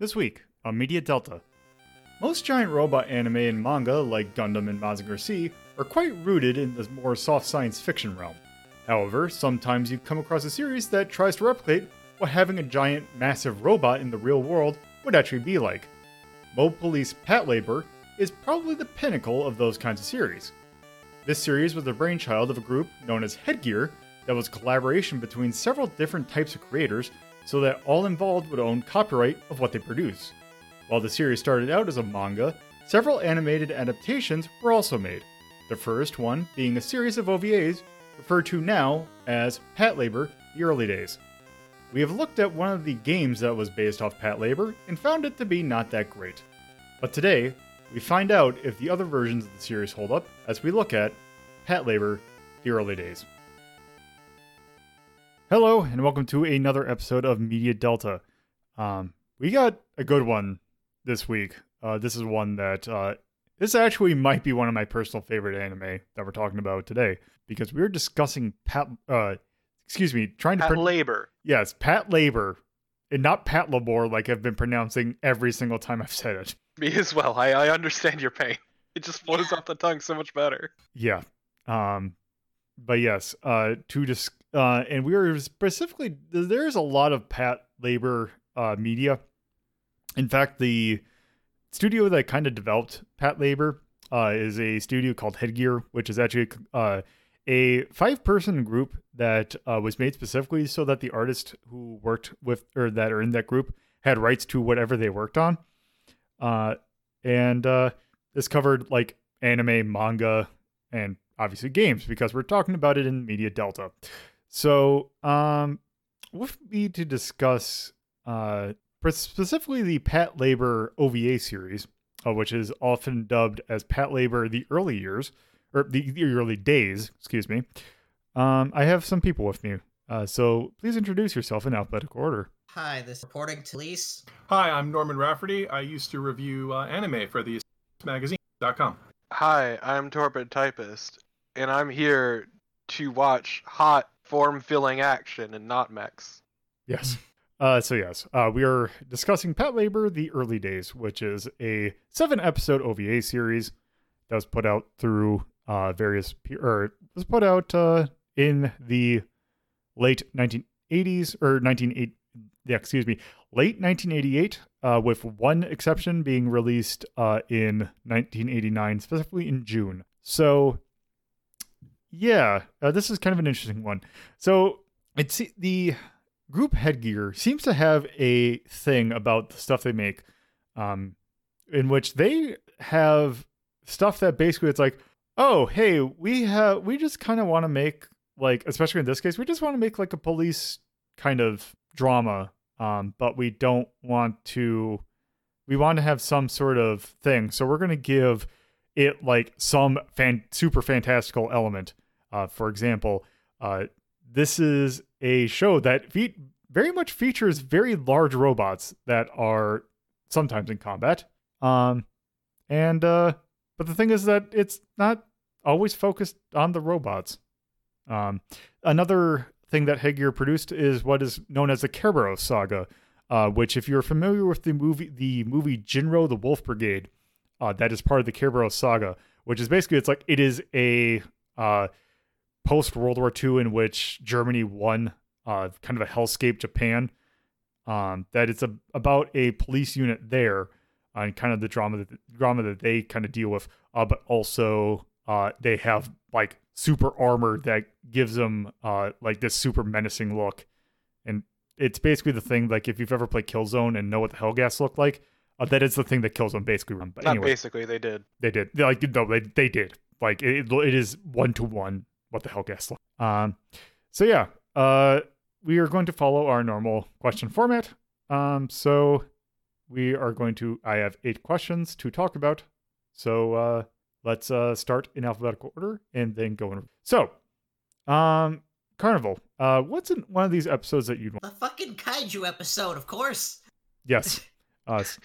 This week on Media Delta. Most giant robot anime and manga, like Gundam and Mazinger Z, are quite rooted in the more soft science fiction realm. However, sometimes you come across a series that tries to replicate what having a giant, massive robot in the real world would actually be like. Mobile Police Patlabor is probably the pinnacle of those kinds of series. This series was the brainchild of a group known as Headgear that was collaboration between several different types of creators so that all involved would own copyright of what they produce. While the series started out as a manga, several animated adaptations were also made. The first one being a series of OVAs referred to now as Patlabor The Early Days. We have looked at one of the games that was based off Patlabor and found it to be not that great. But today, we find out if the other versions of the series hold up as we look at Patlabor The Early Days. Hello, and welcome to another episode of Media Delta. Um, we got a good one this week. Uh, this is one that uh, this actually might be one of my personal favorite anime that we're talking about today because we are discussing Pat. Uh, excuse me, trying to Pat pron- labor. yes, Pat Labor, and not Pat Labor like I've been pronouncing every single time I've said it. Me as well. I, I understand your pain. It just flows off the tongue so much better. Yeah. Um, but yes, uh, to dis- uh, and we are specifically there's a lot of Pat Labor uh, media. In fact, the studio that kind of developed Pat Labor uh, is a studio called Headgear, which is actually uh, a five-person group that uh, was made specifically so that the artists who worked with or that are in that group had rights to whatever they worked on. Uh, and uh, this covered like anime, manga, and obviously games because we're talking about it in Media Delta. So, um, with me to discuss uh, specifically the Pat Labor OVA series, uh, which is often dubbed as Pat Labor the early years or the, the early days, excuse me. Um, I have some people with me. Uh, so please introduce yourself in alphabetical order. Hi, this is reporting to police. Hi, I'm Norman Rafferty. I used to review uh, anime for the magazine.com. Hi, I'm Torpid Typist, and I'm here to watch hot form-filling action and not mechs. Yes. Uh, so yes, uh, we are discussing Pat Labor: The Early Days, which is a seven-episode OVA series that was put out through uh, various or was put out uh, in the late 1980s or 1980. Yeah, excuse me, late 1988, uh, with one exception being released uh, in 1989, specifically in June. So, yeah, uh, this is kind of an interesting one. So it's the group headgear seems to have a thing about the stuff they make um in which they have stuff that basically it's like oh hey we have we just kind of want to make like especially in this case we just want to make like a police kind of drama um but we don't want to we want to have some sort of thing so we're going to give it like some fan super fantastical element uh for example uh this is a show that fe- very much features very large robots that are sometimes in combat. Um, and uh, but the thing is that it's not always focused on the robots. Um, another thing that Headgear produced is what is known as the Kerberos saga, uh, which, if you're familiar with the movie, the movie Jin-Roh the Wolf Brigade, uh, that is part of the Kerberos saga, which is basically it's like it is a uh, post World War II in which Germany won uh, kind of a hellscape Japan. Um, that it's a, about a police unit there and kind of the drama that drama that they kind of deal with, uh, but also uh, they have like super armor that gives them uh, like this super menacing look, and it's basically the thing like if you've ever played Killzone and know what the Helghast look like, uh, that is the thing that Killzone basically run. But Not anyway, basically, they did. they did. They, like no, they they did. Like it, it is one to one what the Helghast look. Um, so yeah, uh, we are going to follow our normal question format. Um, so we are going to. I have eight questions to talk about. So uh, let's uh start in alphabetical order and then go in. So, um, Carnival. Uh, what's in one of these episodes that you'd want? The fucking kaiju episode, of course. Yes, us.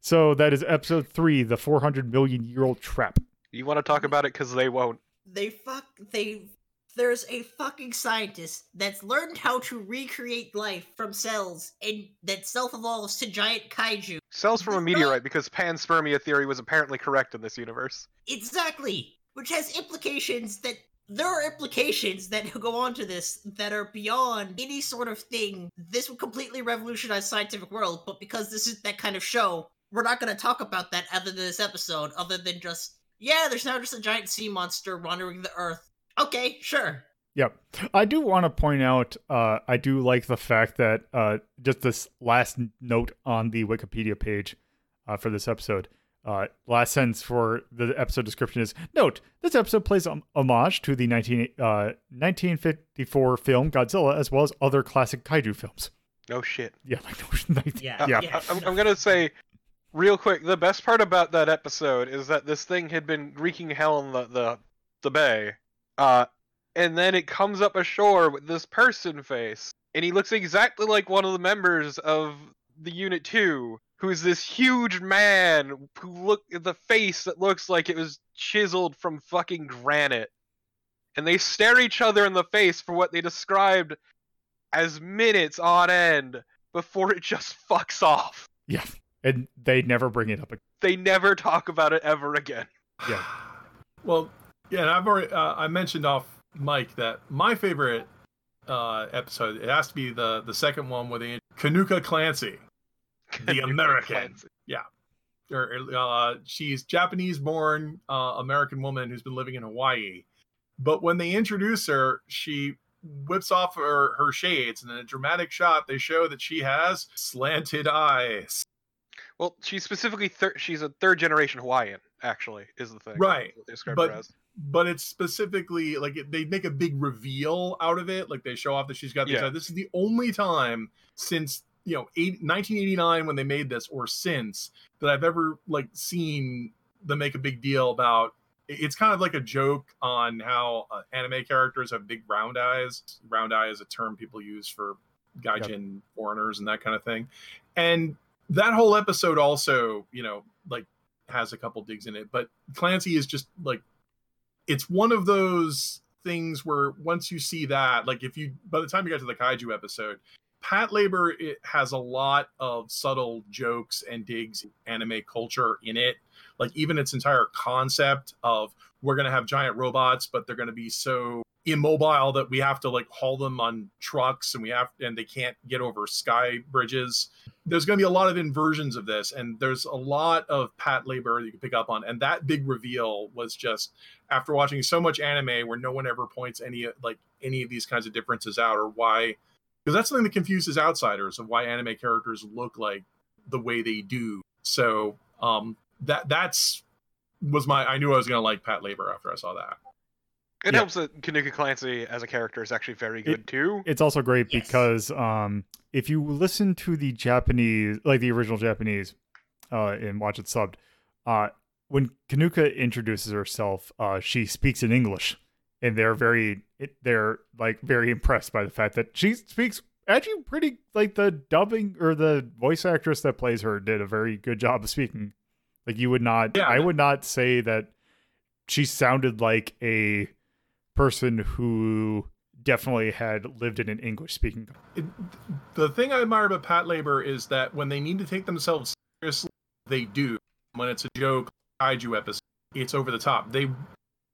so that is episode three, the 400 million year old trap. You want to talk about it because they won't. They fuck. They There's a fucking scientist that's learned how to recreate life from cells and that self evolves to giant kaiju. Cells from a meteorite because panspermia theory was apparently correct in this universe. Exactly. Which has implications that there are implications that go on to this that are beyond any sort of thing. This would completely revolutionize scientific world, but because this is that kind of show, we're not going to talk about that other than this episode, other than just yeah, there's now just a giant sea monster wandering the earth. Okay, sure. Yep. I do want to point out, uh, I do like the fact that uh, just this last note on the Wikipedia page uh, for this episode. Uh, last sentence for the episode description is Note, this episode plays homage to the 19, uh, 1954 film Godzilla as well as other classic kaiju films. No shit. Yeah, like, like Yeah, Yeah. yeah. I'm, I'm gonna say real quick the best part about that episode is that this thing had been wreaking hell in the the, the bay uh and then it comes up ashore with this person face and he looks exactly like one of the members of the unit 2 who's this huge man who look the face that looks like it was chiseled from fucking granite and they stare each other in the face for what they described as minutes on end before it just fucks off yeah. And they never bring it up again. they never talk about it ever again. Yeah. Well, yeah, and I've already uh, I mentioned off mic that my favorite uh, episode it has to be the the second one with the Kanuka Clancy, the American. Or, uh, she's Japanese-born uh, American woman who's been living in Hawaii. But when they introduce her, she whips off her, her shades, and in a dramatic shot, they show that she has slanted eyes. Well, she's specifically thir- she's a third generation Hawaiian. Actually, is the thing. Right, That's what They describe but- her as. but it's specifically like they make a big reveal out of it like they show off that she's got these Yeah. this is the only time since you know eight, 1989 when they made this or since that i've ever like seen them make a big deal about it's kind of like a joke on how uh, anime characters have big round eyes round eye is a term people use for gaijin foreigners and that kind of thing and that whole episode also you know like has a couple digs in it but clancy is just like it's one of those things where once you see that, like if you by the time you get to the kaiju episode, Pat Labor it has a lot of subtle jokes and digs anime culture in it. Like even its entire concept of we're gonna have giant robots, but they're gonna be so immobile that we have to like haul them on trucks and we have and they can't get over sky bridges. There's gonna be a lot of inversions of this, and there's a lot of Pat Labor that you can pick up on. And that big reveal was just after watching so much anime where no one ever points any like any of these kinds of differences out or why because that's something that confuses outsiders of why anime characters look like the way they do so um that that's was my i knew i was gonna like pat labor after i saw that It Yeah. helps that Kanuka Clancy as a character is actually very good too. It's also great Yes. because um, if you listen to the Japanese, like the original Japanese, uh, and watch it subbed, uh, when Kanuka introduces herself, uh, she speaks in English, and they're very, it, they're like very impressed by the fact that she speaks actually pretty like the dubbing or the voice actress that plays her did a very good job of speaking. Like you would not, Yeah. I would not say that she sounded like a person who definitely had lived in an English speaking it, the thing i admire about pat labor is that when they need to take themselves seriously they do. When it's a joke kaiju episode it's over the top. They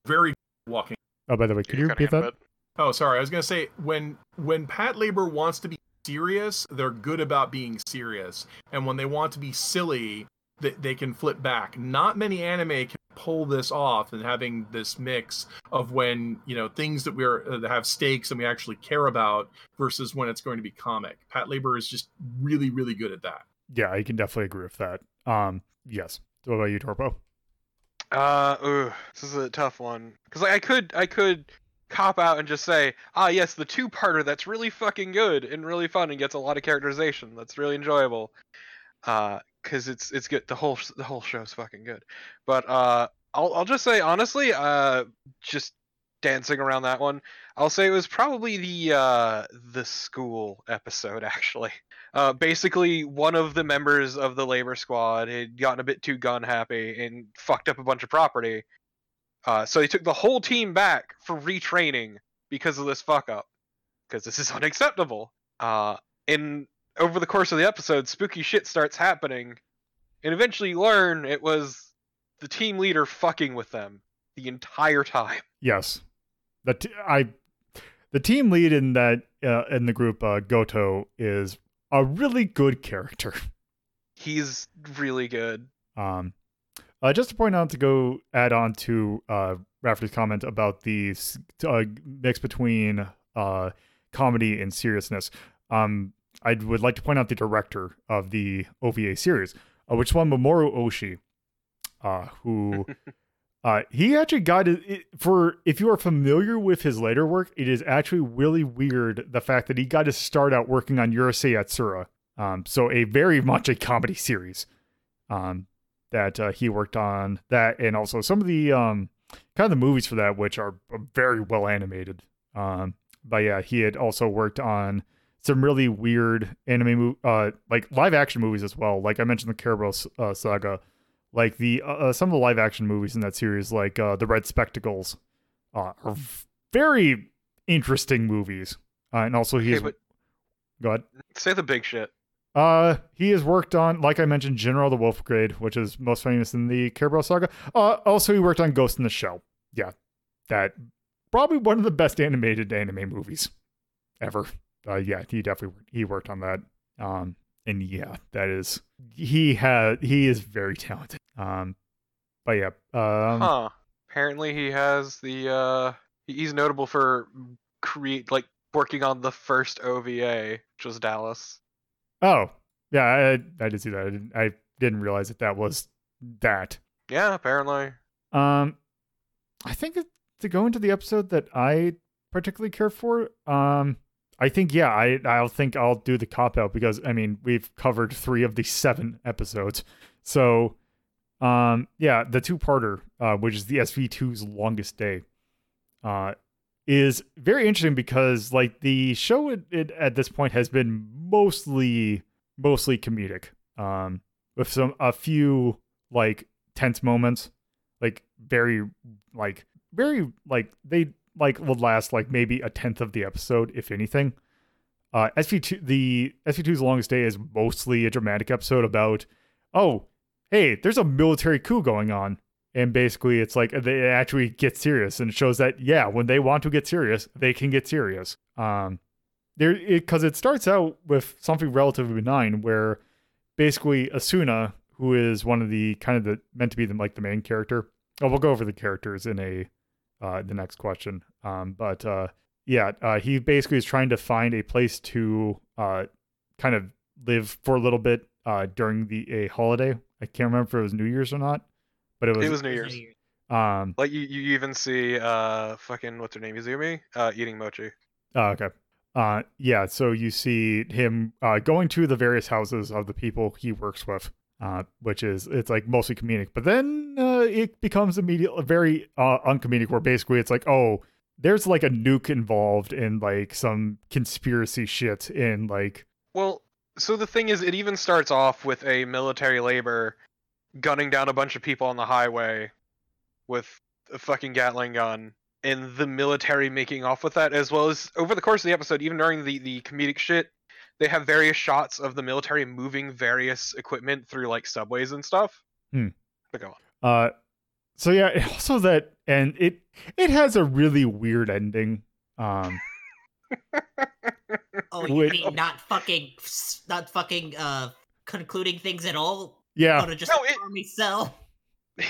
very walking. Oh, by the way, could you You're repeat that? it, Oh, sorry. I was gonna say when when Pat Labor wants to be serious, they're good about being serious, and when they want to be silly, they, they can flip back. Not many anime can pull this off and having this mix of when you know things that we're uh, that have stakes and we actually care about versus when it's going to be comic. Pat Labor is just really really good at that. Yeah, I can definitely agree with that. Um, yes. So what about you, Torpo? Uh, ugh, this is a tough one because like, I could I could cop out and just say, ah, yes, the two-parter that's really fucking good and really fun and gets a lot of characterization. That's really enjoyable. Uh, because it's it's good. The whole the whole show's fucking good. But uh, I'll I'll just say honestly, uh, just dancing around that one, I'll say it was probably the uh the school episode actually. Uh, basically, one of the members of the labor squad had gotten a bit too gun happy and fucked up a bunch of property. Uh, so he took the whole team back for retraining because of this fuck up because this is unacceptable. Uh, and over the course of the episode, spooky shit starts happening, and eventually you learn it was the team leader fucking with them the entire time. Yes, the t- I the team lead in that uh, in the group uh, Goto is a really good character. He's really good. Um, uh, just to point out to go add on to uh, Rafferty's comment about the uh, mix between uh, comedy and seriousness. Um, I would like to point out the director of the OVA series, uh, which one Mamoru Oshii, uh, who uh, he actually got it, for. If you are familiar with his later work, it is actually really weird the fact that he got to start out working on Urusei Yatsura. Um, so a very much a comedy series. Um, that uh, he worked on that, and also some of the um kind of the movies for that, which are very well animated. Um, but yeah, he had also worked on some really weird anime, uh, like live action movies as well. Like I mentioned, the Kerberos uh, saga, like the uh, uh, some of the live action movies in that series, like uh, the Red Spectacles, uh, are very interesting movies. Uh, and also he's Okay, go ahead. say the big shit. Uh, he has worked on, like I mentioned, Jin-Roh the Wolf Brigade, which is most famous in the Kerberos saga. Uh, also he worked on Ghost in the Shell. Yeah, that probably one of the best animated anime movies ever. Uh, yeah, he definitely he worked on that. Um, and yeah, that is he had he is very talented. Um, but yeah, um, huh. Apparently he has the uh he's notable for create like working on the first OVA, which was Dallos. oh yeah, I I did see that. I didn't, I didn't realize that that was that. Yeah, apparently. Um, I think it, to go into the episode that I particularly care for, um, I think yeah, I I'll think I'll do the cop out because I mean we've covered three of the seven episodes, so um, yeah, the two parter, uh, which is the SV2's longest day, uh, is very interesting because like the show it, it, at this point has been mostly mostly comedic, um, with some a few like tense moments like very like very like they like will last like maybe a tenth of the episode if anything uh sv2 the sv2's longest day is mostly a dramatic episode about oh hey there's a military coup going on and basically it's like they actually get serious and it shows that yeah when they want to get serious they can get serious um there because it, starts out with something relatively benign where basically asuna who is one of the kind of the meant to be the like the main character. Oh, we'll go over the characters in a uh the next question. Um, but uh yeah, uh he basically is trying to find a place to uh kind of live for a little bit uh during the a holiday. I can't remember if it was New Year's or not, but it was, It was New Year's. um Like you, you even see uh fucking what's her name Izumi uh eating mochi. Oh, okay. Uh, yeah. So you see him uh, going to the various houses of the people he works with, uh, which is it's like mostly comedic. But then uh, it becomes immediately very uh, uncomedic, where basically it's like, oh, there's like a nuke involved in like some conspiracy shit in like Well, so the thing is, it even starts off with a military labor gunning down a bunch of people on the highway with a fucking Gatling gun, and the military making off with that, as well as over the course of the episode, even during the the comedic shit, they have various shots of the military moving various equipment through like subways and stuff. Hmm. But go on. Uh, so yeah, also that, and it it has a really weird ending. Um, Oh, you Wait. mean not fucking, not fucking, uh, concluding things at all? yeah, Gonna just No, it- army cell.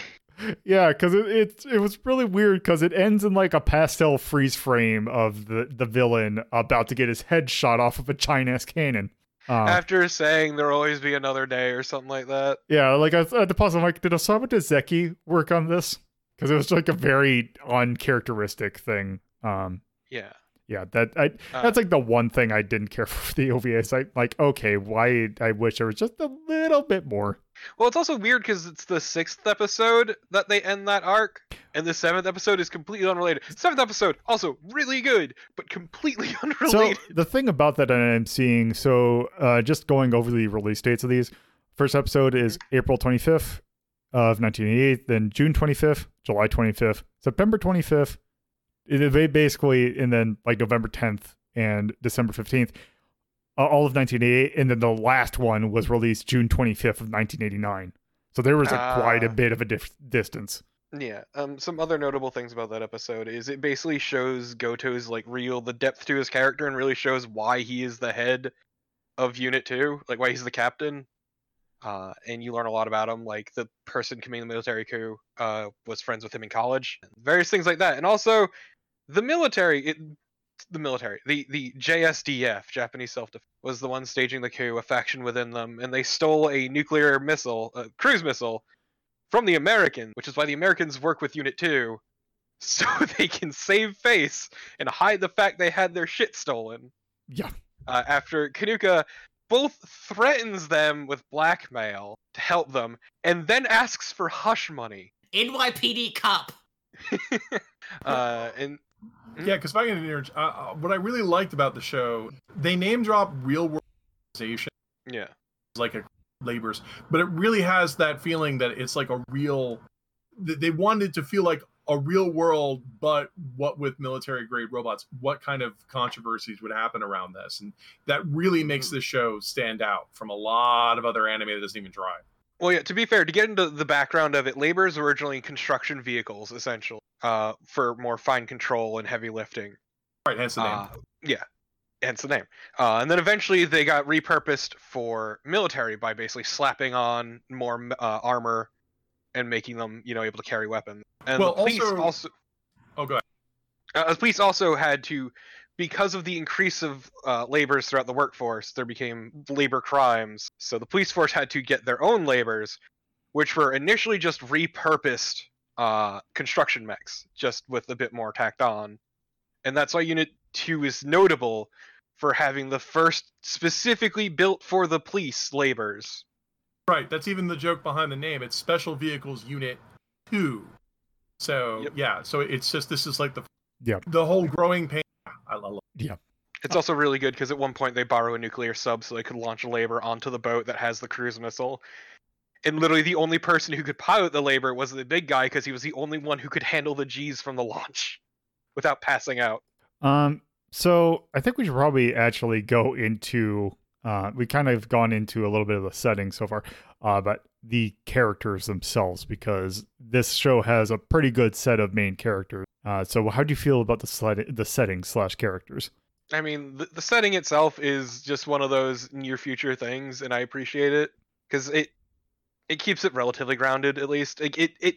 yeah, because it, it it was really weird because it ends in like a pastel freeze frame of the the villain about to get his head shot off of a Chinese cannon. Uh, After saying there'll always be another day or something like that. yeah, like I at the pause, I'm like, did Osamu Dezaki work on this? Because it was like a very uncharacteristic thing. Um, Yeah. Yeah, that I Uh, that's like the one thing I didn't care for the OVAs. I like, okay, why? I wish there was just a little bit more. Well, it's also weird because it's the sixth episode that they end that arc, and the seventh episode is completely unrelated. Seventh episode also really good, but completely unrelated So the thing about that I'm seeing, so uh, just going over the release dates of these. First episode is April 25th of 1988, then June 25th, July 25th, September 25th, it, they basically, and then like November 10th and December 15th, uh, all of 1988, and then the last one was released June 25th of 1989. So there was a, quite a Ah. bit of a dif- distance. Yeah. Um. Some other notable things about that episode is it basically shows Goto's like real the depth to his character and really shows why he is the head of Unit Two, like why he's the captain. Uh, and you learn a lot about him. Like the person committing the military coup uh, was friends with him in college, various things like that. And also, the military, it, the military, the the JSDF, Japanese Self Defense, was the one staging the coup, a faction within them, and they stole a nuclear missile, a cruise missile, from the Americans, which is why the Americans work with Unit 2 so they can save face and hide the fact they had their shit stolen. Yeah. Uh, after Kanuka both threatens them with blackmail to help them and then asks for hush money. NYPD cop. Uh, and Yeah, because if I can interj- uh, uh, what I really liked about the show, they name drop real world organization yeah, like a labors, but it really has that feeling that it's like a real. They wanted to feel like a real world, but what with military grade robots? What kind of controversies would happen around this? And that really makes this show stand out from a lot of other anime that doesn't even try. Well, yeah. To be fair, to get into the background of it, labor is originally construction vehicles, essentially, uh, for more fine control and heavy lifting. Right, hence the name. Uh, yeah, hence the name. Uh, and then eventually they got repurposed for military by basically slapping on more uh, armor and making them, you know, able to carry weapons. And Well, the police also- also, oh, go ahead. uh, the police also had to, because of the increase of uh, labors throughout the workforce, there became labor crimes. So the police force had to get their own labors, which were initially just repurposed uh, construction mechs, just with a bit more tacked on. And that's why Unit 2 is notable for having the first specifically built for the police labors. Right, that's even the joke behind the name. It's Special Vehicles Unit Two. So Yep. yeah, so it's just this is like the Yep. the whole growing pain. I love. It's also really good because at one point they borrow a nuclear sub so they could launch a labor onto the boat that has the cruise missile. And literally the only person who could pilot the labor was the big guy because he was the only one who could handle the G's from the launch without passing out. Um, so I think we should probably actually go into. Uh, we kind of gone into a little bit of the setting so far, uh, but the characters themselves because this show has a pretty good set of main characters. Uh, so how do you feel about the sled- the setting slash characters? I mean, the, the setting itself is just one of those near future things, and I appreciate it because it it keeps it relatively grounded. At least like it it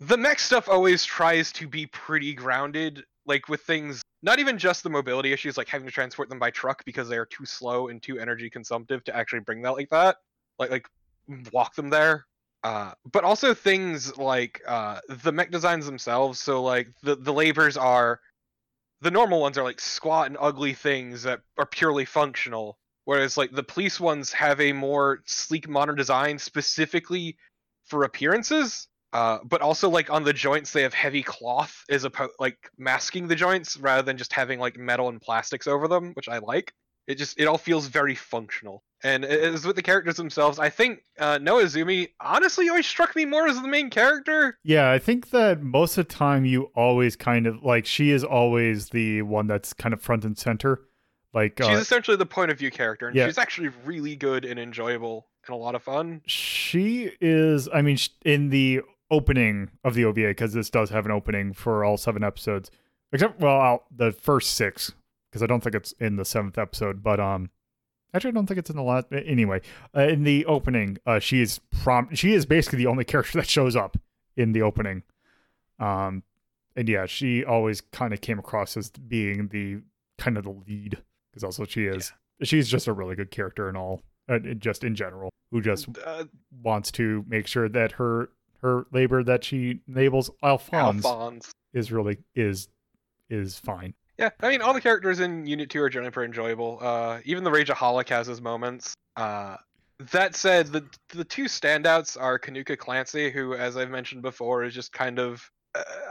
the mech stuff always tries to be pretty grounded, like with things not even just the mobility issues, like having to transport them by truck because they are too slow and too energy consumptive to actually bring that like that, like like walk them there. Uh, but also things like uh, the mech designs themselves. So like the the labors are the normal ones are like squat and ugly things that are purely functional whereas like the police ones have a more sleek modern design specifically for appearances uh, but also like on the joints they have heavy cloth as opposed like masking the joints rather than just having like metal and plastics over them which i like. It just it all feels very functional. And as with the characters themselves i think uh, noah Izumi honestly always struck me more as the main character. Yeah, I think that most of the time you always kind of like she is always the one that's kind of front and center. Like she's uh, essentially the point of view character and yeah. she's actually really good and enjoyable and a lot of fun she is. I mean, in the opening of the OVA because this does have an opening for all seven episodes, except well, out the first six because I don't think it's in the seventh episode. But um, actually, I don't think it's in the last. Anyway, uh, in the opening, uh, she is prom. She is basically the only character that shows up in the opening. Um, and yeah, she always kind of came across as being the kind of the lead because also she is. She's just a really good character and all, uh, just in general, who just uh, wants to make sure that her her labor that she enables Alphonse, Alphonse. is really is is fine. Yeah, I mean, all the characters in Unit 2 are generally pretty enjoyable. Uh, even the Rageaholic has his moments. Uh, that said, the the two standouts are Kanuka Clancy, who, as I've mentioned before, is just kind of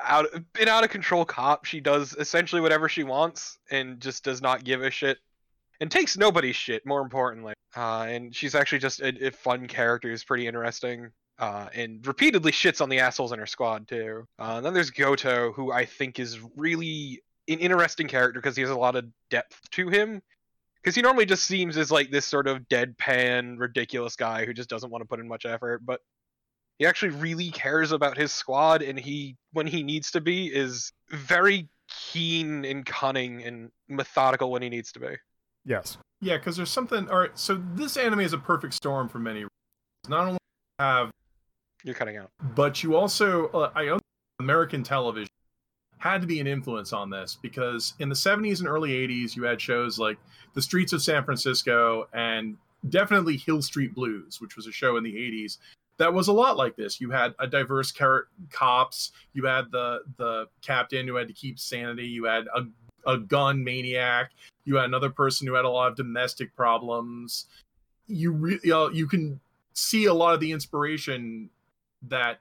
out an out of control cop. She does essentially whatever she wants and just does not give a shit and takes nobody's shit. More importantly, uh, and she's actually just a, a fun character. who's pretty interesting. Uh, and repeatedly shits on the assholes in her squad too. Uh, and then there's Goto, who I think is really an interesting character because he has a lot of depth to him. Because he normally just seems as like this sort of deadpan, ridiculous guy who just doesn't want to put in much effort, but he actually really cares about his squad, and he, when he needs to be, is very keen and cunning and methodical when he needs to be. Yes. Yeah, because there's something. All right, so this anime is a perfect storm for many reasons. Not only have, You're cutting out. but you also, uh, I own American television had to be an influence on this because in the 70s and early 80s, you had shows like The Streets of San Francisco and definitely Hill Street Blues, which was a show in the 80s that was a lot like this. You had a diverse car- cops. You had the the captain who had to keep sanity. You had a a gun maniac. You had another person who had a lot of domestic problems. You re- you, know, you can see a lot of the inspiration that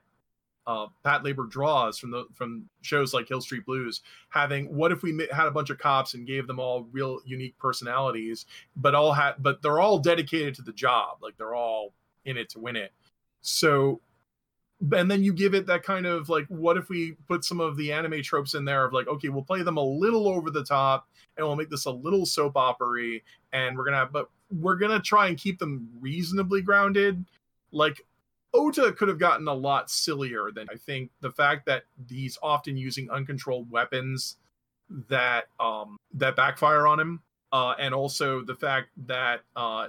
uh, Pat Labor draws from the from shows like Hill Street Blues. Having what if we had a bunch of cops and gave them all real unique personalities, but all had but they're all dedicated to the job. Like they're all in it to win it. So and then you give it that kind of like what if we put some of the anime tropes in there of like okay we'll play them a little over the top and we'll make this a little soap opery and we're gonna but we're gonna try and keep them reasonably grounded. Like ota could have gotten a lot sillier than i think the fact that he's often using uncontrolled weapons that um that backfire on him uh and also the fact that uh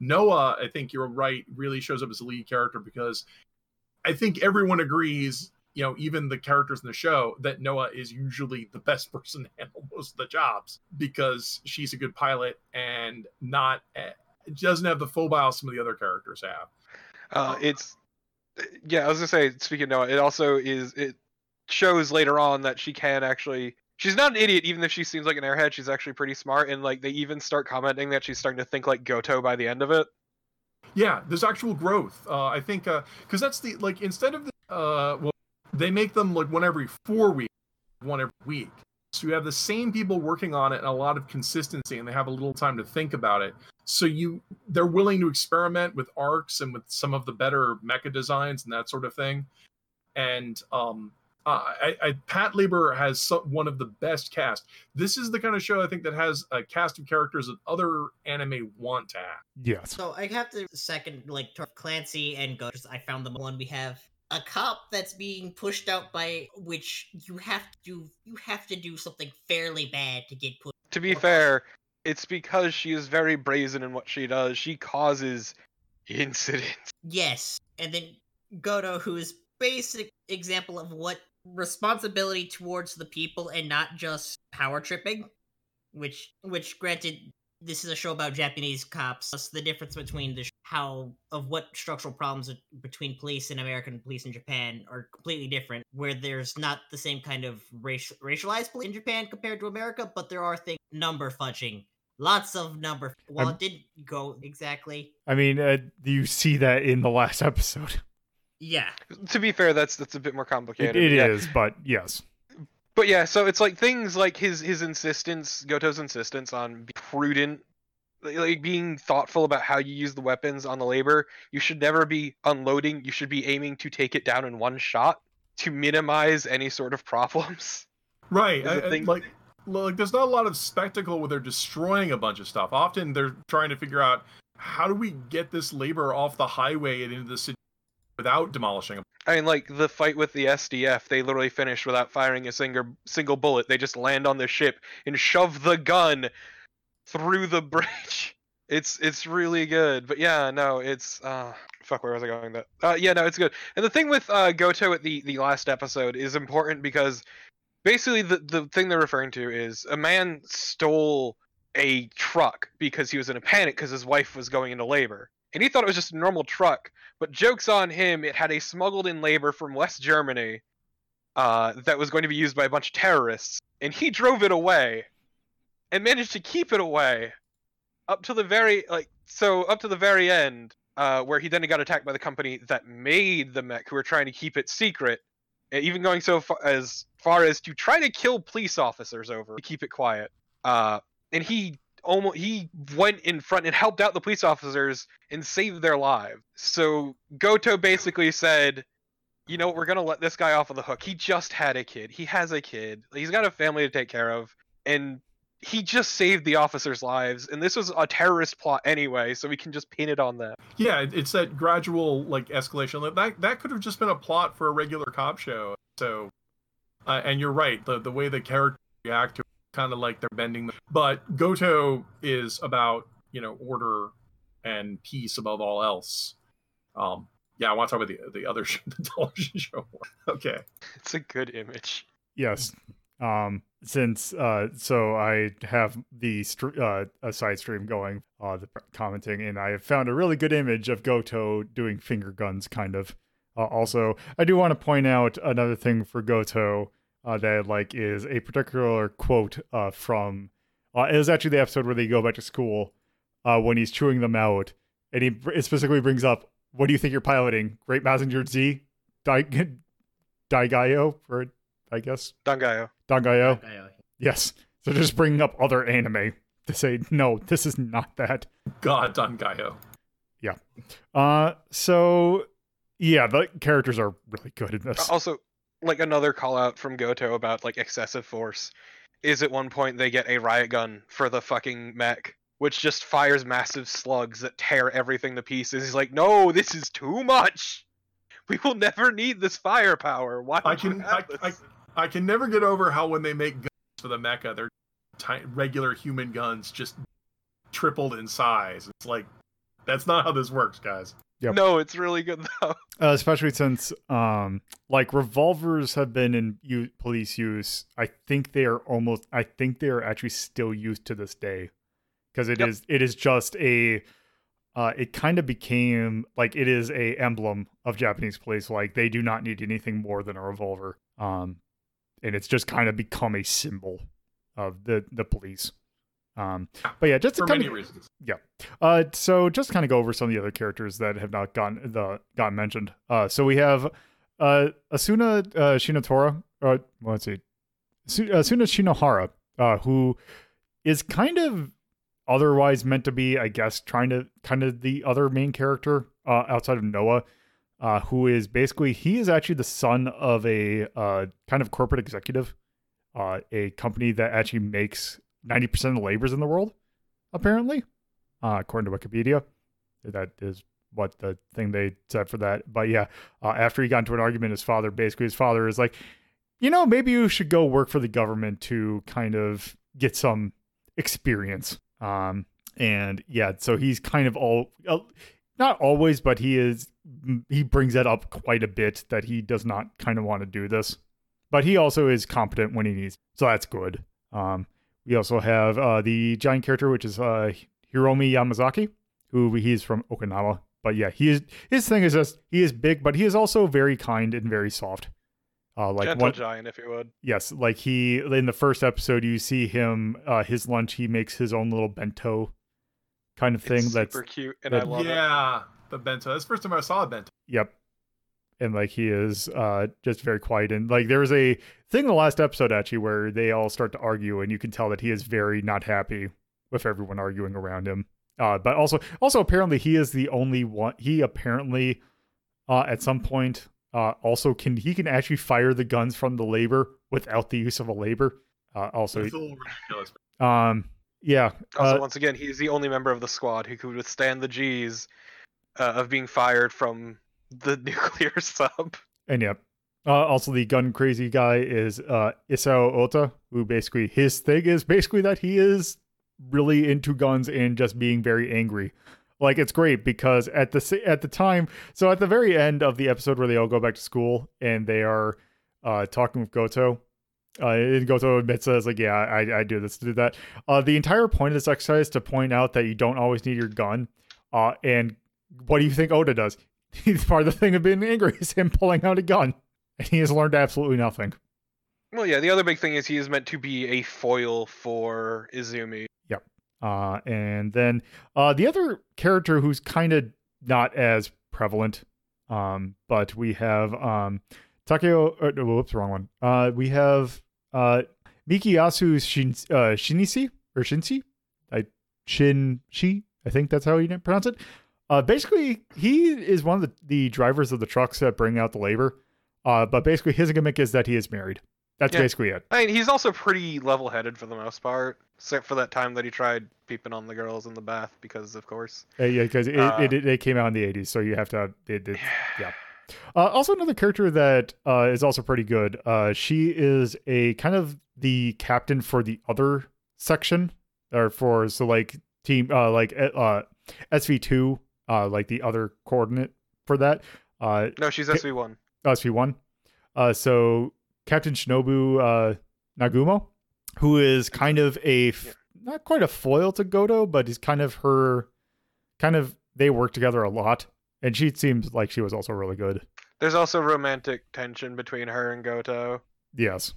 noah i think you're right really shows up as a lead character because I think everyone agrees, you know, even the characters in the show, that Noah is usually the best person to handle most of the jobs because she's a good pilot and not uh, doesn't have the phobia some of the other characters have. Uh, it's yeah. I was gonna say, speaking of Noah, it also is it shows later on that she can actually. She's not an idiot, even if she seems like an airhead. She's actually pretty smart, and like they even start commenting that she's starting to think like Goto by the end of it. Yeah, there's actual growth. Uh, I think because uh, that's the like instead of the uh, well, they make them like one every four weeks, one every week. So you have the same people working on it and a lot of consistency, and they have a little time to think about it. So you they're willing to experiment with arcs and with some of the better mecha designs and that sort of thing. And um, uh, I, I, Pat Labor has some, one of the best cast. This is the kind of show I think that has a cast of characters that other anime want to have. Yes. So I have to second like Clancy and Go. I found the one we have a cop that's being pushed out by which you have to do you have to do something fairly bad to get put. To be fair, it's because she is very brazen in what she does. She causes incidents. Yes, and then Goto, who is basic example of what responsibility towards the people and not just power tripping which which granted this is a show about japanese cops so the difference between the how of what structural problems between police and american police in japan are completely different where there's not the same kind of racial, racialized police in japan compared to america but there are things number fudging lots of number well I'm, it didn't go exactly. I mean uh, you see that in the last episode yeah. To be fair, that's that's a bit more complicated. It, it yeah. is, but yes. But yeah, so it's like things like his his insistence, Goto's insistence on being prudent, like being thoughtful about how you use the weapons on the labor. You should never be unloading. You should be aiming to take it down in one shot to minimize any sort of problems. Right. I, I, like like there's not a lot of spectacle where they're destroying a bunch of stuff. Often they're trying to figure out how do we get this labor off the highway and into the city without demolishing them. I mean, like the fight with the SDF, they literally finish without firing a single single bullet. They just land on the ship and shove the gun through the bridge. It's it's really good. But yeah, no, it's uh fuck where was I going that? Uh yeah, no, it's good. And the thing with uh Goto at the the last episode is important because basically the the thing they're referring to is a man stole a truck because he was in a panic because his wife was going into labor. And he thought it was just a normal truck but jokes on him, it had a smuggled in labor from West Germany uh, that was going to be used by a bunch of terrorists, and he drove it away and managed to keep it away up to the very like so up to the very end, uh, where he then got attacked by the company that made the mech, who were trying to keep it secret, even going so far as far as to try to kill police officers over to keep it quiet. Uh, and he almost he went in front and helped out the police officers and saved their lives. So Goto basically said, "You know what? We're gonna let this guy off of the hook. He just had a kid. He has a kid. He's got a family to take care of, and." He just saved the officers' lives, and this was a terrorist plot anyway, so we can just pin it on that. Yeah, it's that gradual like escalation. That- That that could have just been a plot for a regular cop show. So, uh, and you're right. The the way the characters react to kind of like they're bending. The, but Goto is about you know order and peace above all else. Um, yeah, I want to talk about the the other sh- the television show. Okay. It's a good image. Yes. Um, since uh, so I have the str- uh, a side stream going, uh, the commenting, and I have found a really good image of Goto doing finger guns, kind of. Uh, also, I do want to point out another thing for Goto uh, that I like is a particular quote uh, from. Uh, it was actually the episode where they go back to school uh, when he's chewing them out, and he it specifically brings up, "What do you think you're piloting? Great Mazinger Z, Dai- Daigayo, or I guess Dangaioh. Dangaioh." I, uh, Yes. So just bringing up other anime to say no, this is not that. God, Dangaioh. Yeah. Uh, so yeah, the characters are really good in this. Also, like another call out from Goto about like excessive force is at one point they get a riot gun for the fucking mech, which just fires massive slugs that tear everything to pieces. He's like, "No, this is too much. We will never need this firepower. Why I you can I, I. I can never get over how when they make guns for the mecha, they're ti- regular human guns just tripled in size. It's like that's not how this works, guys. Yep. No, it's really good though. Uh, especially since um like revolvers have been in u- police use. I think they are almost I think they are actually still used to this day because it is Yep. it is just a uh it kind of became like it is a emblem of Japanese police like they do not need anything more than a revolver. Um and it's just kind of become a symbol of the the police. Um but yeah, just to For kind many of reasons. uh, so just kind of go over some of the other characters that have not gotten the gotten mentioned. Uh, so we have uh Asuna uh, Shinotora. Uh, well, let's see, Asuna Shinohara, uh, who is kind of otherwise meant to be, I guess, trying to kind of the other main character uh, outside of Noah. Uh, who is basically he is actually the son of a uh, kind of corporate executive, uh, a company that actually makes ninety percent of the labors in the world, apparently uh, according to Wikipedia. That is what the thing they said for that. But yeah, uh, after he got into an argument, his father basically, his father is like, you know, maybe you should go work for the government to kind of get some experience. Um, and yeah, so he's kind of all, uh, not always, but he is, he brings that up quite a bit that he does not kind of want to do this. But he also is competent when he needs, so that's good. Um, we also have uh, the giant character, which is uh, Hiromi Yamazaki, who he's from Okinawa. But yeah, he is his thing is just he is big, but he is also very kind and very soft. Uh, like Gentle one, giant, if you would. yes, like he in the first episode, you see him uh, his lunch. He makes his own little bento kind of thing. It's that's super cute, and I that- love it. yeah, the bento. That's the first time I saw a bento. Yep. And like he is uh just very quiet and like there was a thing in the last episode actually where they all start to argue and you can tell that he is very not happy with everyone arguing around him. Uh but also also apparently he is the only one he apparently uh at some point uh also can he can actually fire the guns from the labor without the use of a labor. Uh also It's a um yeah. Also, uh, once again, he's the only member of the squad who could withstand the G's uh, of being fired from the nuclear sub. And yeah. Uh, also, the gun crazy guy is uh, Isao Ota, who basically his thing is basically that he is really into guns and just being very angry. Like it's great because at the at the time, so at the very end of the episode where they all go back to school and they are uh, talking with Goto, uh, and Goto admits that it's like, yeah, I, I do this to do that. Uh, the entire point of this exercise is to point out that you don't always need your gun. Uh, and what do you think Ota does? He's part of the thing of being angry is him pulling out a gun, and he has learned absolutely nothing. Well, yeah, the other big thing is he is meant to be a foil for Izumi. Yep. Uh, and then uh, the other character who's kind of not as prevalent, um, but we have um, Takeo. Uh, whoops, wrong one. Uh, we have uh, Mikiyasu Shin, uh, Shinichi or Shinsi. I Shin Shi. I think that's how you pronounce it. Uh, basically, he is one of the, the drivers of the trucks that bring out the labor. Uh, but basically, his gimmick is that he is married. That's Yeah. basically it. I mean, he's also pretty level-headed for the most part, except for that time that he tried peeping on the girls in the bath because, of course. Uh, yeah, because it, Uh, it, it, it came out in the 80s, so you have to. It, it, yeah. Uh, also, another character that uh, is also pretty good. Uh, she is a kind of the captain for the other section, or for so like team uh, like uh, SV two, uh, like the other coordinate for that. Uh, No, she's Okay. SV1. SV one. Uh, so Captain Shinobu uh, Nagumo, who is kind of a f- Yeah. not quite a foil to Goto, but he's kind of her, kind of they work together a lot, and she seems like she was also really good. There's also romantic tension between her and Goto. Yes,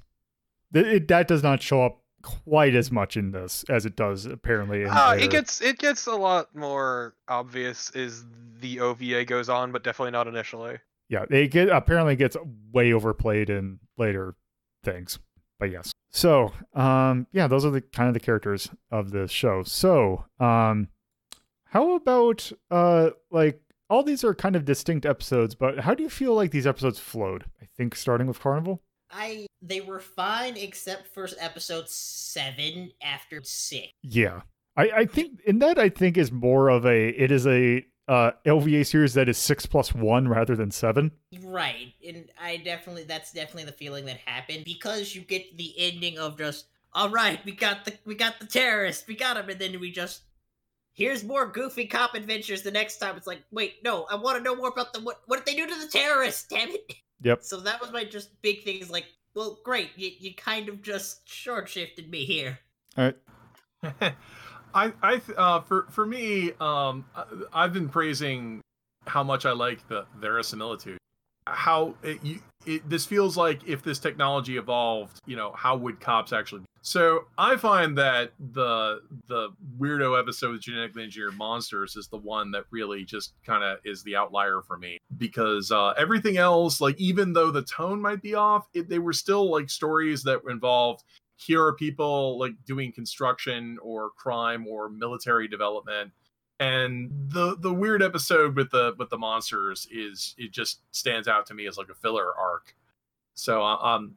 Th- it, that does not show up quite as much in this as it does apparently. In Uh, it gets it gets a lot more obvious as the OVA goes on, but definitely not initially. yeah, it get apparently gets way overplayed in later things. But yes. So, um yeah, those are the kind of the characters of the show. So, um how about uh like all these are kind of distinct episodes, but how do you feel like these episodes flowed? I think starting with Carnival? I they were fine except for episode seven after six. Yeah. I, I think in that I think is more of a it is a uh OVA series that is six plus one rather than seven. Right, and I definitely that's definitely the feeling that happened because you get the ending of just all right, we got the we got the terrorist, we got him, and then we just here's more goofy cop adventures. The next time it's like, wait, no, I want to know more about the what what did they do to the terrorists? Damn it! Yep. So that was my just big thing. Is like, well, great, you you kind of just short shifted me here. All right. I, I, uh, for for me, um, I- I've been praising how much I like the verisimilitude. How it, you, it, this feels like if this technology evolved, you know, how would cops actually? So I find that the the weirdo episode of genetically engineered monsters is the one that really just kind of is the outlier for me because uh, everything else, like even though the tone might be off, it, they were still like stories that involved here are people like doing construction or crime or military development and the the weird episode with the with the monsters is it just stands out to me as like a filler arc. So uh, um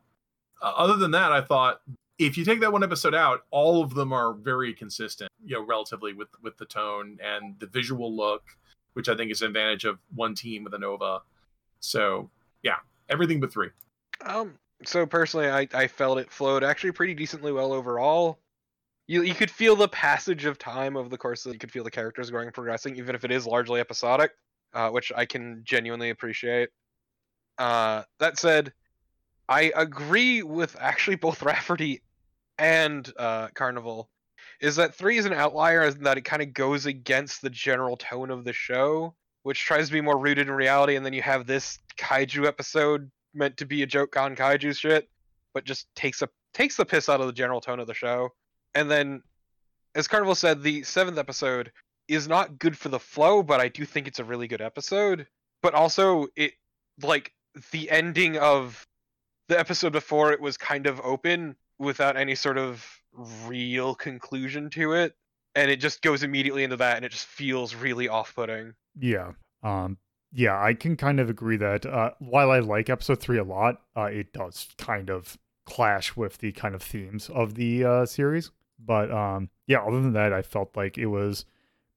uh, other than that i thought if you take that one episode out all of them are very consistent you know relatively with with the tone and the visual look which i think is an advantage of one team with an OVA so yeah everything but three. Um, so personally, I, I felt it flowed actually pretty decently well overall. You you could feel the passage of time over the course of you could feel the characters growing and progressing, even if it is largely episodic, uh, which I can genuinely appreciate. Uh, that said, I agree with actually both Rafferty and uh, Carnival. Is that three is an outlier in that it kind of goes against the general tone of the show, which tries to be more rooted in reality, and then you have this kaiju episode meant to be a joke on kaiju shit, but just takes a takes the piss out of the general tone of the show. And then, as Carnival said, the seventh episode is not good for the flow, but I do think it's a really good episode. But also, it like the ending of the episode before it was kind of open without any sort of real conclusion to it, and it just goes immediately into that, and it just feels really off-putting. Yeah. Um yeah, I can kind of agree that uh while I like episode 3 a lot, uh it does kind of clash with the kind of themes of the uh series. But um yeah, other than that, I felt like it was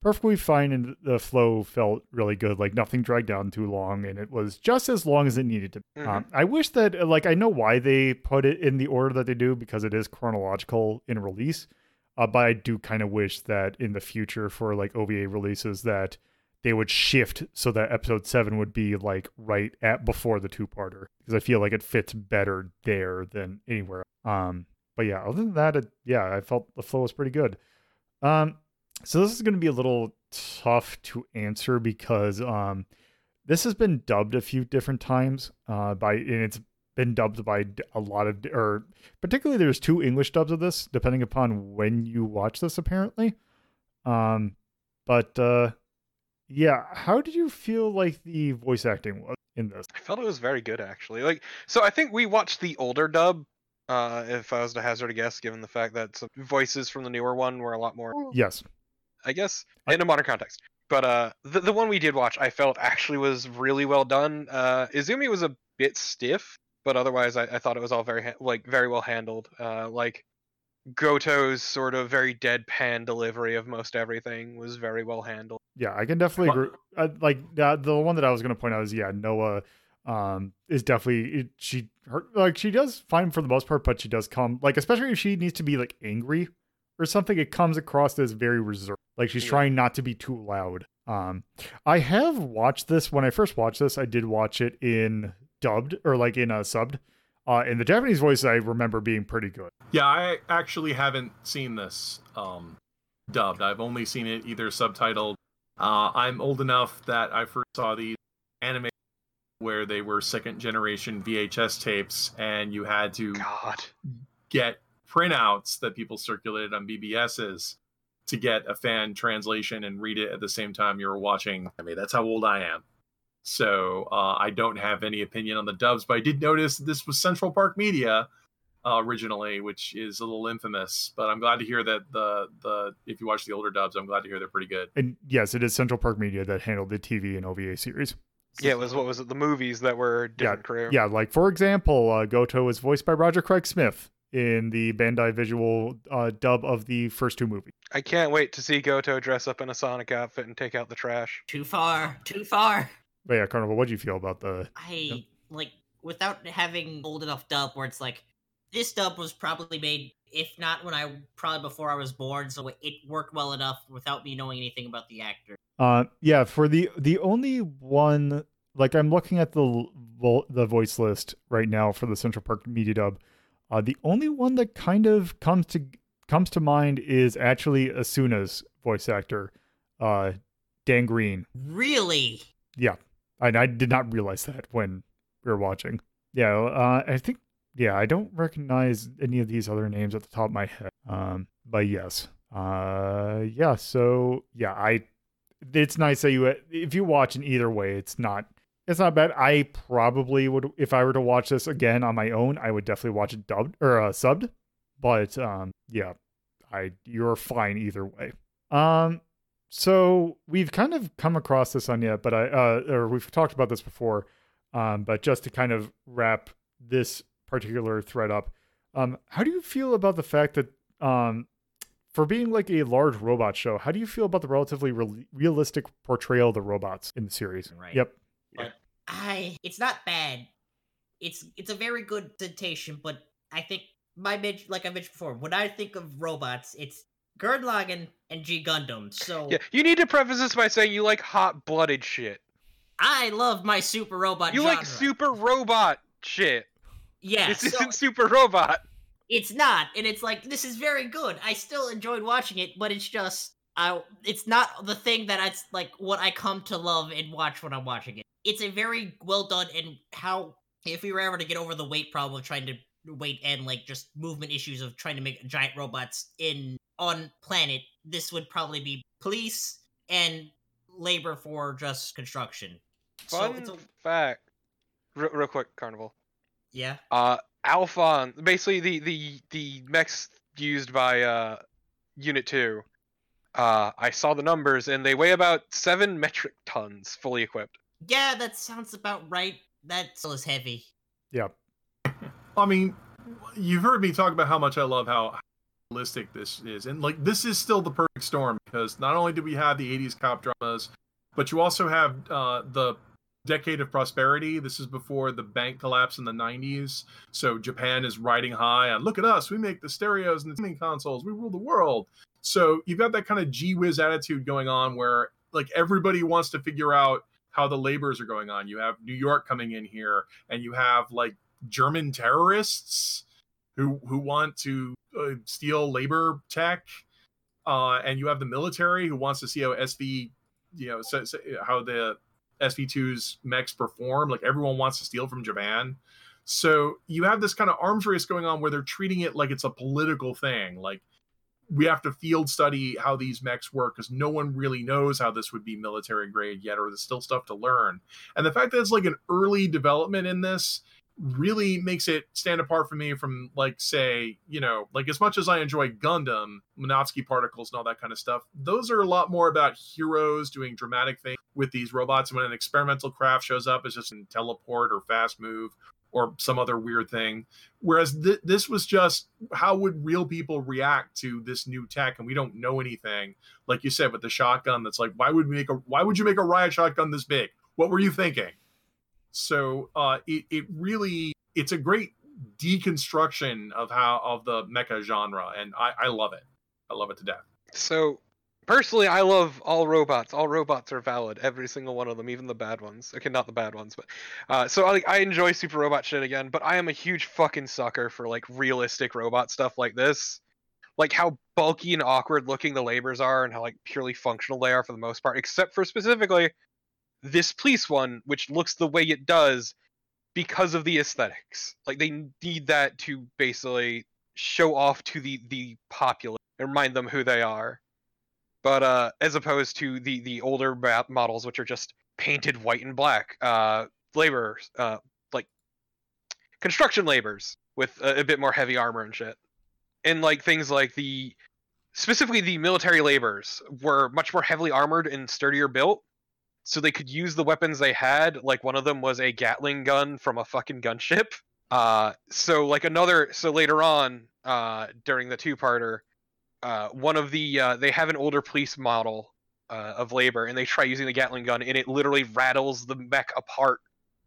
perfectly fine and the flow felt really good. Like nothing dragged down too long and it was just as long as it needed to. be. Um, I wish that like I know why they put it in the order that they do because it is chronological in release. Uh, but I do kind of wish that in the future for like OVA releases that they would shift so that episode seven would be like right at before the two parter because I feel like it fits better there than anywhere. Um, but yeah, other than that, it, yeah, I felt the flow was pretty good. Um, so this is going to be a little tough to answer because um, this has been dubbed a few different times uh, by and it's been dubbed by a lot of or particularly there's two English dubs of this depending upon when you watch this apparently. Um, but uh, yeah, how did you feel like the voice acting was in this? I felt it was very good actually. Like so I think we watched the older dub, uh if I was to hazard a guess, given the fact that some voices from the newer one were a lot more Yes. I guess, I- in a modern context. But uh, the the one we did watch, I felt actually was really well done. Uh, Izumi was a bit stiff, but otherwise, I, I thought it was all very ha- like very well handled. Uh, like Goto's sort of very deadpan delivery of most everything was very well handled. Yeah, I can definitely agree. Uh, like the the one that I was going to point out is yeah, Noah um is definitely it, she her like she does fine for the most part, but she does come like especially if she needs to be like angry or something, it comes across as very reserved. Like she's Yeah. trying not to be too loud. Um, I have watched this when I first watched this. I did watch it in dubbed or like in a subbed. Uh, in the Japanese voice, I remember being pretty good. Yeah, I actually haven't seen this um, dubbed. I've only seen it either subtitled. Uh, I'm old enough that I first saw these anime where they were second generation VHS tapes, and you had to God, get printouts that people circulated on BBSs to get a fan translation and read it at the same time you were watching. I mean, that's how old I am. So uh, I don't have any opinion on the dubs, but I did notice this was Central Park Media uh, originally, which is a little infamous. But I'm glad to hear that the the if you watch the older dubs, I'm glad to hear they're pretty good. And yes, it is Central Park Media that handled the TV and OVA series. Yeah, it was what was it? The movies that were different crew. Yeah, like for example, uh, Goto was voiced by Roger Craig Smith in the Bandai Visual uh, dub of the first two movies. I can't wait to see Goto dress up in a Sonic outfit and take out the trash. Too far, too far. But yeah, Carnival, what do you feel about the? I Yep. like without having old enough dub where it's like this dub was probably made if not when I probably before I was born, so it worked well enough without me knowing anything about the actor. Uh, yeah, for the the only one, like I'm looking at the the voice list right now for the Central Park Media dub. Uh, the only one that kind of comes to comes to mind is actually Asuma's voice actor, uh, Dan Green. Really? Yeah, and I did not realize that when we were watching. Yeah, uh, I think yeah, I don't recognize any of these other names at the top of my head. Um, but yes, uh, yeah. So yeah, I. It's nice that you if you watch in either way, it's not it's not bad. I probably would if I were to watch this again on my own, I would definitely watch it dubbed or uh, subbed. But um, yeah, I you're fine either way. Um, so we've kind of come across this on yet, but I uh, or we've talked about this before. Um, but just to kind of wrap this particular thread up, um, how do you feel about the fact that um, for being like a large robot show, how do you feel about the relatively real- realistic portrayal of the robots in the series? Right. Yep. I it's not bad. It's it's a very good presentation, but I think my men- like I mentioned before, when I think of robots, it's Gurren and G Gundam. So Yeah, you need to preface this by saying you like hot-blooded shit. I love my super robot. You like super robot shit. Yeah, this so isn't super robot. it's not, and it's like this is very good. I still enjoyed watching it, but it's just I it's not the thing that it's like what I come to love and watch when I'm watching it. It's a very well done and how if we were ever to get over the weight problem of trying to weight and like just movement issues of trying to make giant robots in on planet, this would probably be police and labor for just construction. So Fun it's a, fact. Real, real quick, Carnival. Yeah. Uh, Alphonse, basically the the the mechs used by uh Unit Two. Uh, I saw the numbers, and they weigh about seven metric tons, fully equipped. Yeah, that sounds about right. That still is heavy. Yeah. I mean, you've heard me talk about how much I love how realistic this is, and like this is still the perfect storm because not only do we have the '80s cop dramas, but you also have uh, the decade of prosperity. This is before the bank collapse in the '90s, so Japan is riding high on look at us, we make the stereos and the gaming consoles, we rule the world. So you've got that kind of gee whiz attitude going on where like everybody wants to figure out how the labors are going on. You have New York coming in here, and you have like German terrorists who who want to uh, steal labor tech, uh, and you have the military who wants to see how SV, you know, so, so- how the SV2's mechs perform. Like everyone wants to steal from Japan. So you have this kind of arms race going on where they're treating it like it's a political thing. Like we have to field study how these mechs work because no one really knows how this would be military grade yet, or there's still stuff to learn. And the fact that it's like an early development in this really makes it stand apart for me from like say you know like as much as i enjoy gundam Minovsky particles and all that kind of stuff those are a lot more about heroes doing dramatic things with these robots when an experimental craft shows up it's just in teleport or fast move or some other weird thing. Whereas th- this was just how would real people react to this new tech? And we don't know anything. Like you said with the shotgun that's like why would we make a why would you make a riot shotgun this big? What were you thinking? So uh, it it really it's a great deconstruction of how of the mecha genre, and I I love it. I love it to death. So personally, I love all robots. All robots are valid. Every single one of them, even the bad ones. Okay, not the bad ones, but uh, so I, I enjoy super robot shit again. But I am a huge fucking sucker for like realistic robot stuff like this. Like how bulky and awkward looking the labors are, and how like purely functional they are for the most part, except for specifically this police one, which looks the way it does because of the aesthetics. Like they need that to basically show off to the the populace and remind them who they are. But uh, as opposed to the the older models, which are just painted white and black, uh, laborers, uh, like construction laborers with a, a bit more heavy armor and shit, and like things like the specifically the military laborers were much more heavily armored and sturdier built so they could use the weapons they had. Like one of them was a Gatling gun from a fucking gunship. Uh, so like another, so later on, uh, during the two-parter, uh, one of the uh, they have an older police model uh, of labor, and they try using the Gatling gun, and it literally rattles the mech apart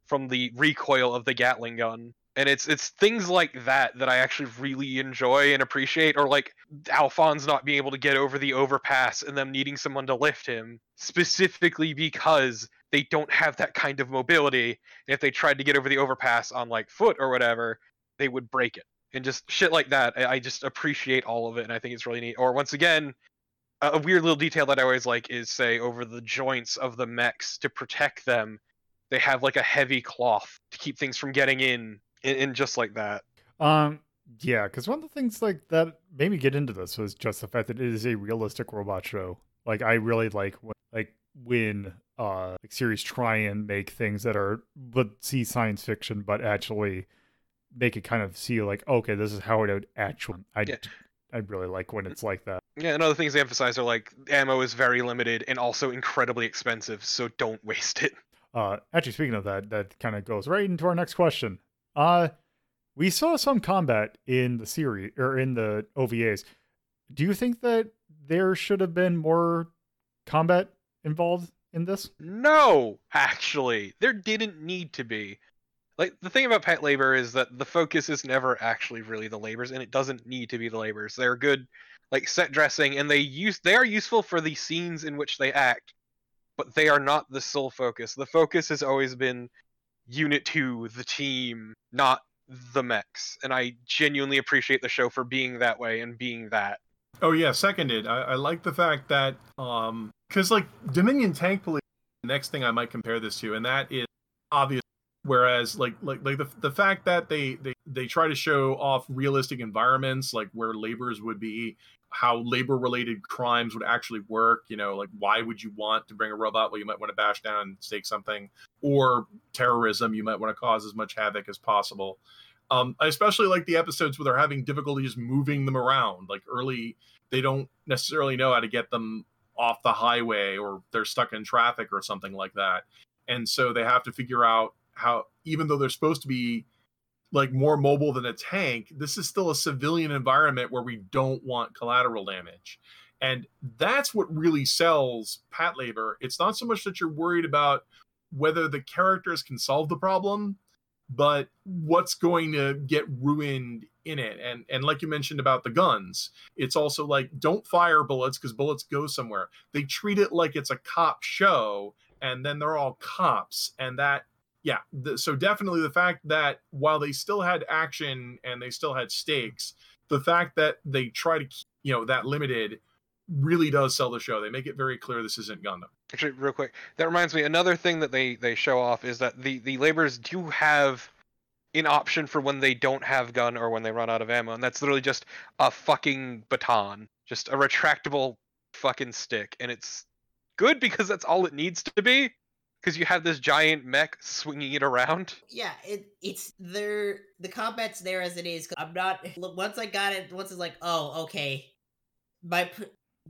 from the recoil of the Gatling gun and it's it's things like that that I actually really enjoy and appreciate, or like Alphonse not being able to get over the overpass and them needing someone to lift him specifically because they don't have that kind of mobility. And if they tried to get over the overpass on like foot or whatever, they would break it. And just shit like that, I just appreciate all of it, and I think it's really neat. Or once again, a weird little detail that I always like is say over the joints of the mechs to protect them, they have like a heavy cloth to keep things from getting in and, and just like that. Um, yeah, because one of the things like that made me get into this was just the fact that it is a realistic robot show. Like I really like when, like when uh like series try and make things that are but see science fiction but actually make it kind of see like okay this is how it would actually I yeah. I really like when it's like that. Yeah, and other things they emphasize are like ammo is very limited and also incredibly expensive, so don't waste it. Uh, actually, speaking of that, that kind of goes right into our next question. Uh, we saw some combat in the series or in the OVAs. Do you think that there should have been more combat involved in this? No, actually, there didn't need to be. Like the thing about Pat Labor is that the focus is never actually really the labors, and it doesn't need to be the labors. They're good, like set dressing, and they use they are useful for the scenes in which they act, but they are not the sole focus. The focus has always been Unit 2, the team, not the mechs. And I genuinely appreciate the show for being that way and being that. Oh yeah, seconded. I, I like the fact that um because like Dominion Tank Police the next thing I might compare this to, and that is obvious. Whereas like like like the the fact that they they they try to show off realistic environments like where laborers would be how labor related crimes would actually work you know like why would you want to bring a robot? Well you might want to bash down and stake something. Or terrorism you might want to cause as much havoc as possible. Um, i especially like the episodes where they're having difficulties moving them around. Like early they don't necessarily know how to get them off the highway or they're stuck in traffic or something like that. And so they have to figure out how even though they're supposed to be like more mobile than a tank, this is still a civilian environment where we don't want collateral damage. And that's what really sells Patlabor. It's not so much that you're worried about whether the characters can solve the problem, but what's going to get ruined in it. And and like you mentioned about the guns, it's also like don't fire bullets because bullets go somewhere. They treat it like it's a cop show, and then they're all cops, and that yeah the, so definitely the fact that while they still had action and they still had stakes the fact that they try to keep you know that limited really does sell the show. They make it very clear this isn't gundam. Actually real quick that reminds me another thing that they they show off is that the the laborers do have an option for when they don't have gun or when they run out of ammo and that's literally just a fucking baton just a retractable fucking stick and it's good because that's all it needs to be because you have this giant mech swinging it around. Yeah, it it's there. The combat's there as it is. 'cause I'm not. Look, once I got it, once it's like, oh, okay. My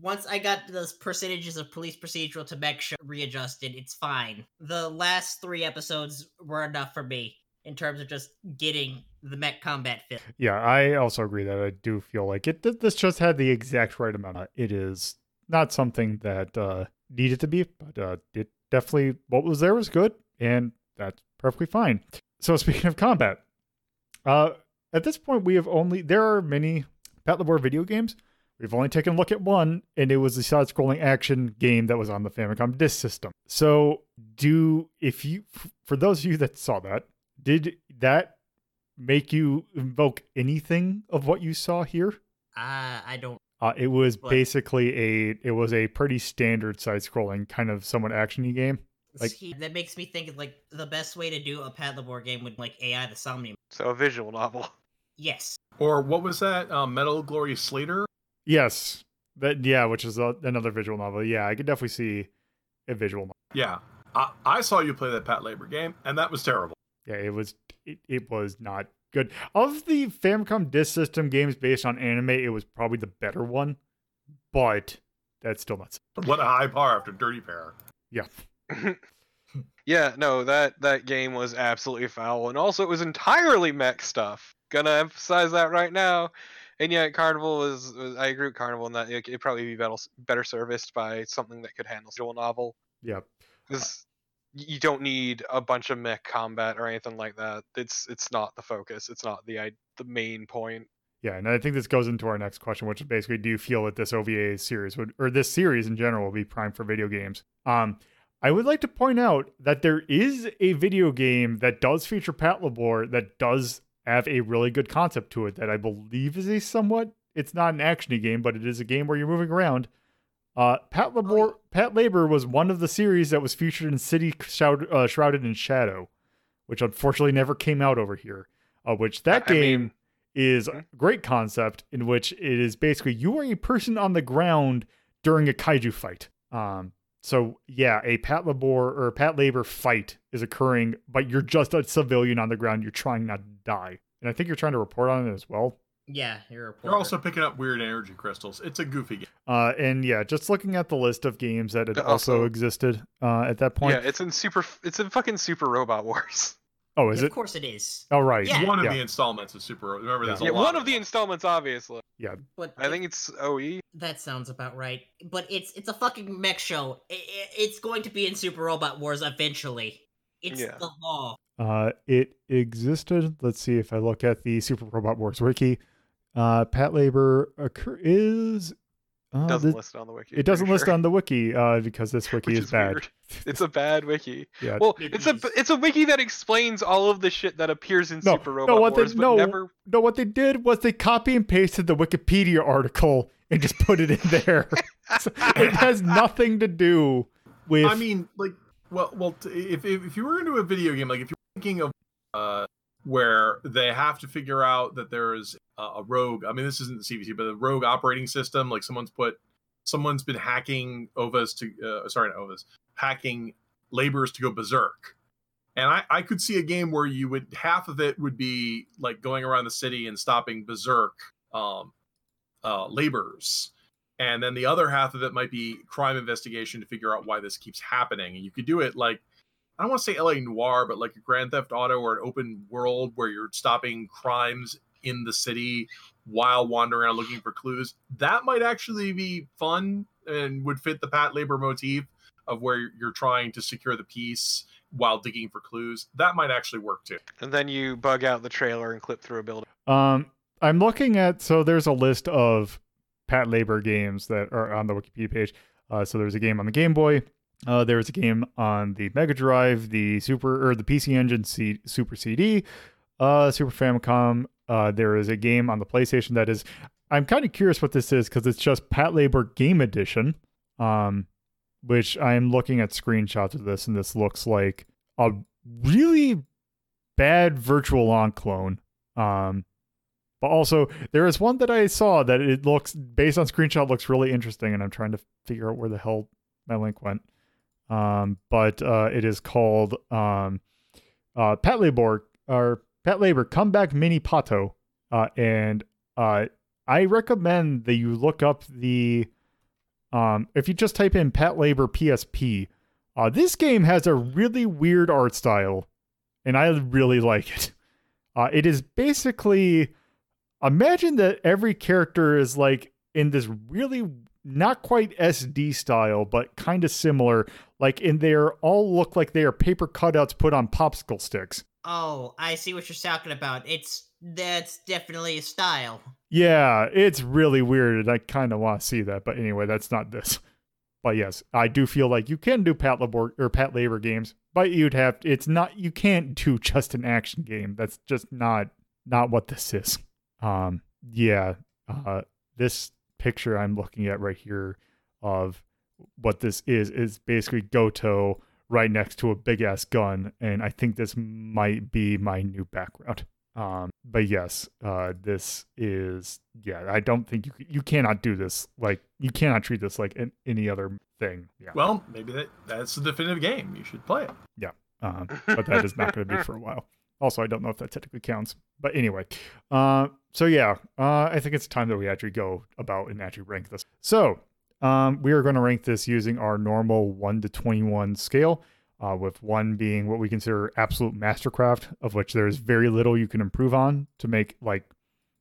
once I got those percentages of police procedural to mech show readjusted, it's fine. The last three episodes were enough for me in terms of just getting the mech combat fit. Yeah, I also agree that I do feel like it. This just had the exact right amount. It is not something that uh, needed to be, but uh, it definitely what was there was good, and that's perfectly fine. So speaking of combat, uh, at this point we have only there are many Pat Labor video games. We've only taken a look at one, and it was the side-scrolling action game that was on the Famicom Disk System. So, do if you, for those of you that saw that, did that make you invoke anything of what you saw here? Uh, I don't. Uh, it was What? basically a it was a pretty standard side-scrolling kind of somewhat actiony game. Like- see, that makes me think like the best way to do a Pat Labor game would like AI the Somnium. So a visual novel. Yes. Or what was that? Um, Metal Glory Slater. Yes, that yeah, which is a, another visual novel. Yeah, I could definitely see a visual. Novel. Yeah, I, I saw you play that Pat Labor game, and that was terrible. Yeah, it was it, it was not good. Of the Famicom Disk System games based on anime, it was probably the better one, but that's still not. What a high bar after Dirty Pair. Yeah. yeah, no, that that game was absolutely foul, and also it was entirely mech stuff. Gonna emphasize that right now. And yet, Carnival was, was I agree with Carnival in that it, it'd probably be better better serviced by something that could handle visual novel. Yeah, Because you don't need a bunch of mech combat or anything like that. It's it's not the focus. It's not the the main point. Yeah, and I think this goes into our next question, which is basically, do you feel that this OVA series would, or this series in general, will be prime for video games? Um, I would like to point out that there is a video game that does feature Pat Labor that does have a really good concept to it that I believe is a somewhat. It's not an actiony game, but it is a game where you're moving around. Uh, Pat Labor, Pat Labor was one of the series that was featured in City Shroud, uh, Shrouded in Shadow, which unfortunately never came out over here. Uh, which that I- I game mean- is a great concept in which it is basically you are a person on the ground during a kaiju fight. Um, so yeah, a Pat Labor or Pat Labor fight is occurring, but you're just a civilian on the ground. You're trying not to die, and I think you're trying to report on it as well. Yeah, you're a reporter. You're also picking up weird energy crystals. It's a goofy game. Uh, and yeah, just looking at the list of games that had also, also- existed uh, at that point. Yeah, it's in super. It's in fucking Super Robot Wars. oh, is of it? Of course it is. Oh, right. Yeah. One of Yeah. the installments of Super. Remember, there's a Yeah, lot one of the installments, obviously. Yeah, but I think it's. OE. that sounds about right. But it's it's a fucking mech show. I- I- it's going to be in Super Robot Wars eventually. It's Yeah. the law. Uh, it existed. Let's see if I look at the Super Robot Wars wiki. Uh, Pat Labor occur- is. Uh, Doesn't this- list it on the wiki. it doesn't pretty list sure, on the wiki uh, because this wiki is, is bad. weird. It's a bad wiki. yeah. Well, It it's a it's a wiki that explains all of the shit that appears in No, Super no, Robot what they- Wars, but no. never. no, what they did was they copy and pasted the Wikipedia article and just put it in there. So it has nothing to do with. I mean, like, well, well, if if, if you were into a video game, like if you're thinking of uh, where they have to figure out that there is a, a rogue. I mean, this isn't the CVC, but a rogue operating system. Like someone's put, someone's been hacking Ovas to, uh, sorry, not Ovas, hacking laborers to go berserk. And I, I could see a game where you would half of it would be like going around the city and stopping berserk um, uh, laborers and then the other half of it might be crime investigation to figure out why this keeps happening and you could do it like i don't want to say L.A. Noire but like a grand theft auto or an open world where you're stopping crimes in the city while wandering around looking for clues that might actually be fun and would fit the pat labor motif of where you're trying to secure the peace while digging for clues that might actually work too And then you bug out the trailer and clip through a building. Um, I'm looking at so there's a list of Pat Labor games that are on the Wikipedia page. Uh, so there's a game on the Game Boy. Uh, there's a game on the Mega Drive, the Super or the PC Engine C- Super CD, uh, Super Famicom. Uh, there is a game on the PlayStation that is. I'm kind of curious what this is because it's just Pat Labor Game Edition. Um, which I'm looking at screenshots of this, and this looks like a really bad Virtual On clone. Um, but also there is one that I saw that it looks based on screenshot looks really interesting, and I'm trying to figure out where the hell my link went. Um, but uh, it is called um, uh, Patlabor or Patlabor Comeback Mini Pato, uh, and uh, I recommend that you look up the um, if you just type in Patlabor PSP. Uh, this game has a really weird art style, and I really like it. Uh, it is basically imagine that every character is like in this really not quite SD style, but kind of similar. Like in there, all look like they are paper cutouts put on popsicle sticks. Oh, I see what you're talking about. It's that's definitely a style. Yeah, it's really weird, and I kind of want to see that. But anyway, that's not this. But yes, I do feel like you can do Pat Labor or Pat Labor games, but you'd have it's not you can't do just an action game. That's just not not what this is. Um, yeah, uh, this picture I'm looking at right here of what this is is basically Goto right next to a big ass gun, and I think this might be my new background. Um, but yes, uh, this is yeah. I don't think you you cannot do this like you cannot treat this like an, any other thing. Yeah, Well, maybe that that's the definitive game. You should play it. Yeah. Um, but that is not going to be for a while. Also, I don't know if that technically counts. But anyway, uh, so yeah, uh, I think it's time that we actually go about and actually rank this. So um, we are going to rank this using our normal 1 to 21 scale, uh, with 1 being what we consider absolute mastercraft, of which there is very little you can improve on to make, like,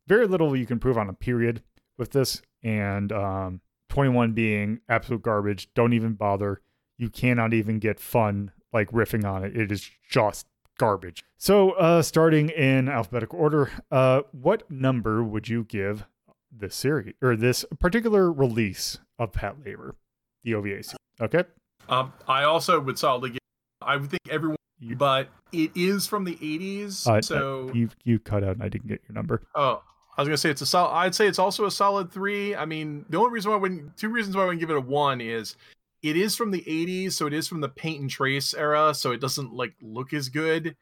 very little you can improve on a period with this, and um, 21 being absolute garbage. Don't even bother. You cannot even get fun, like, riffing on it. It is just garbage. So, uh, starting in alphabetical order, uh, what number would you give this series or this particular release of Pat Labor, the OVA series? Okay, Um, I also would solidly give. I would think everyone, You- but it is from the '80s, uh, so you you cut out and I didn't get your number. Oh, I was gonna say it's a solid. I'd say it's also a solid three. I mean, the only reason why I wouldn't, two reasons why I wouldn't give it a one is it is from the '80s, so it is from the paint and trace era, so it doesn't like look as good,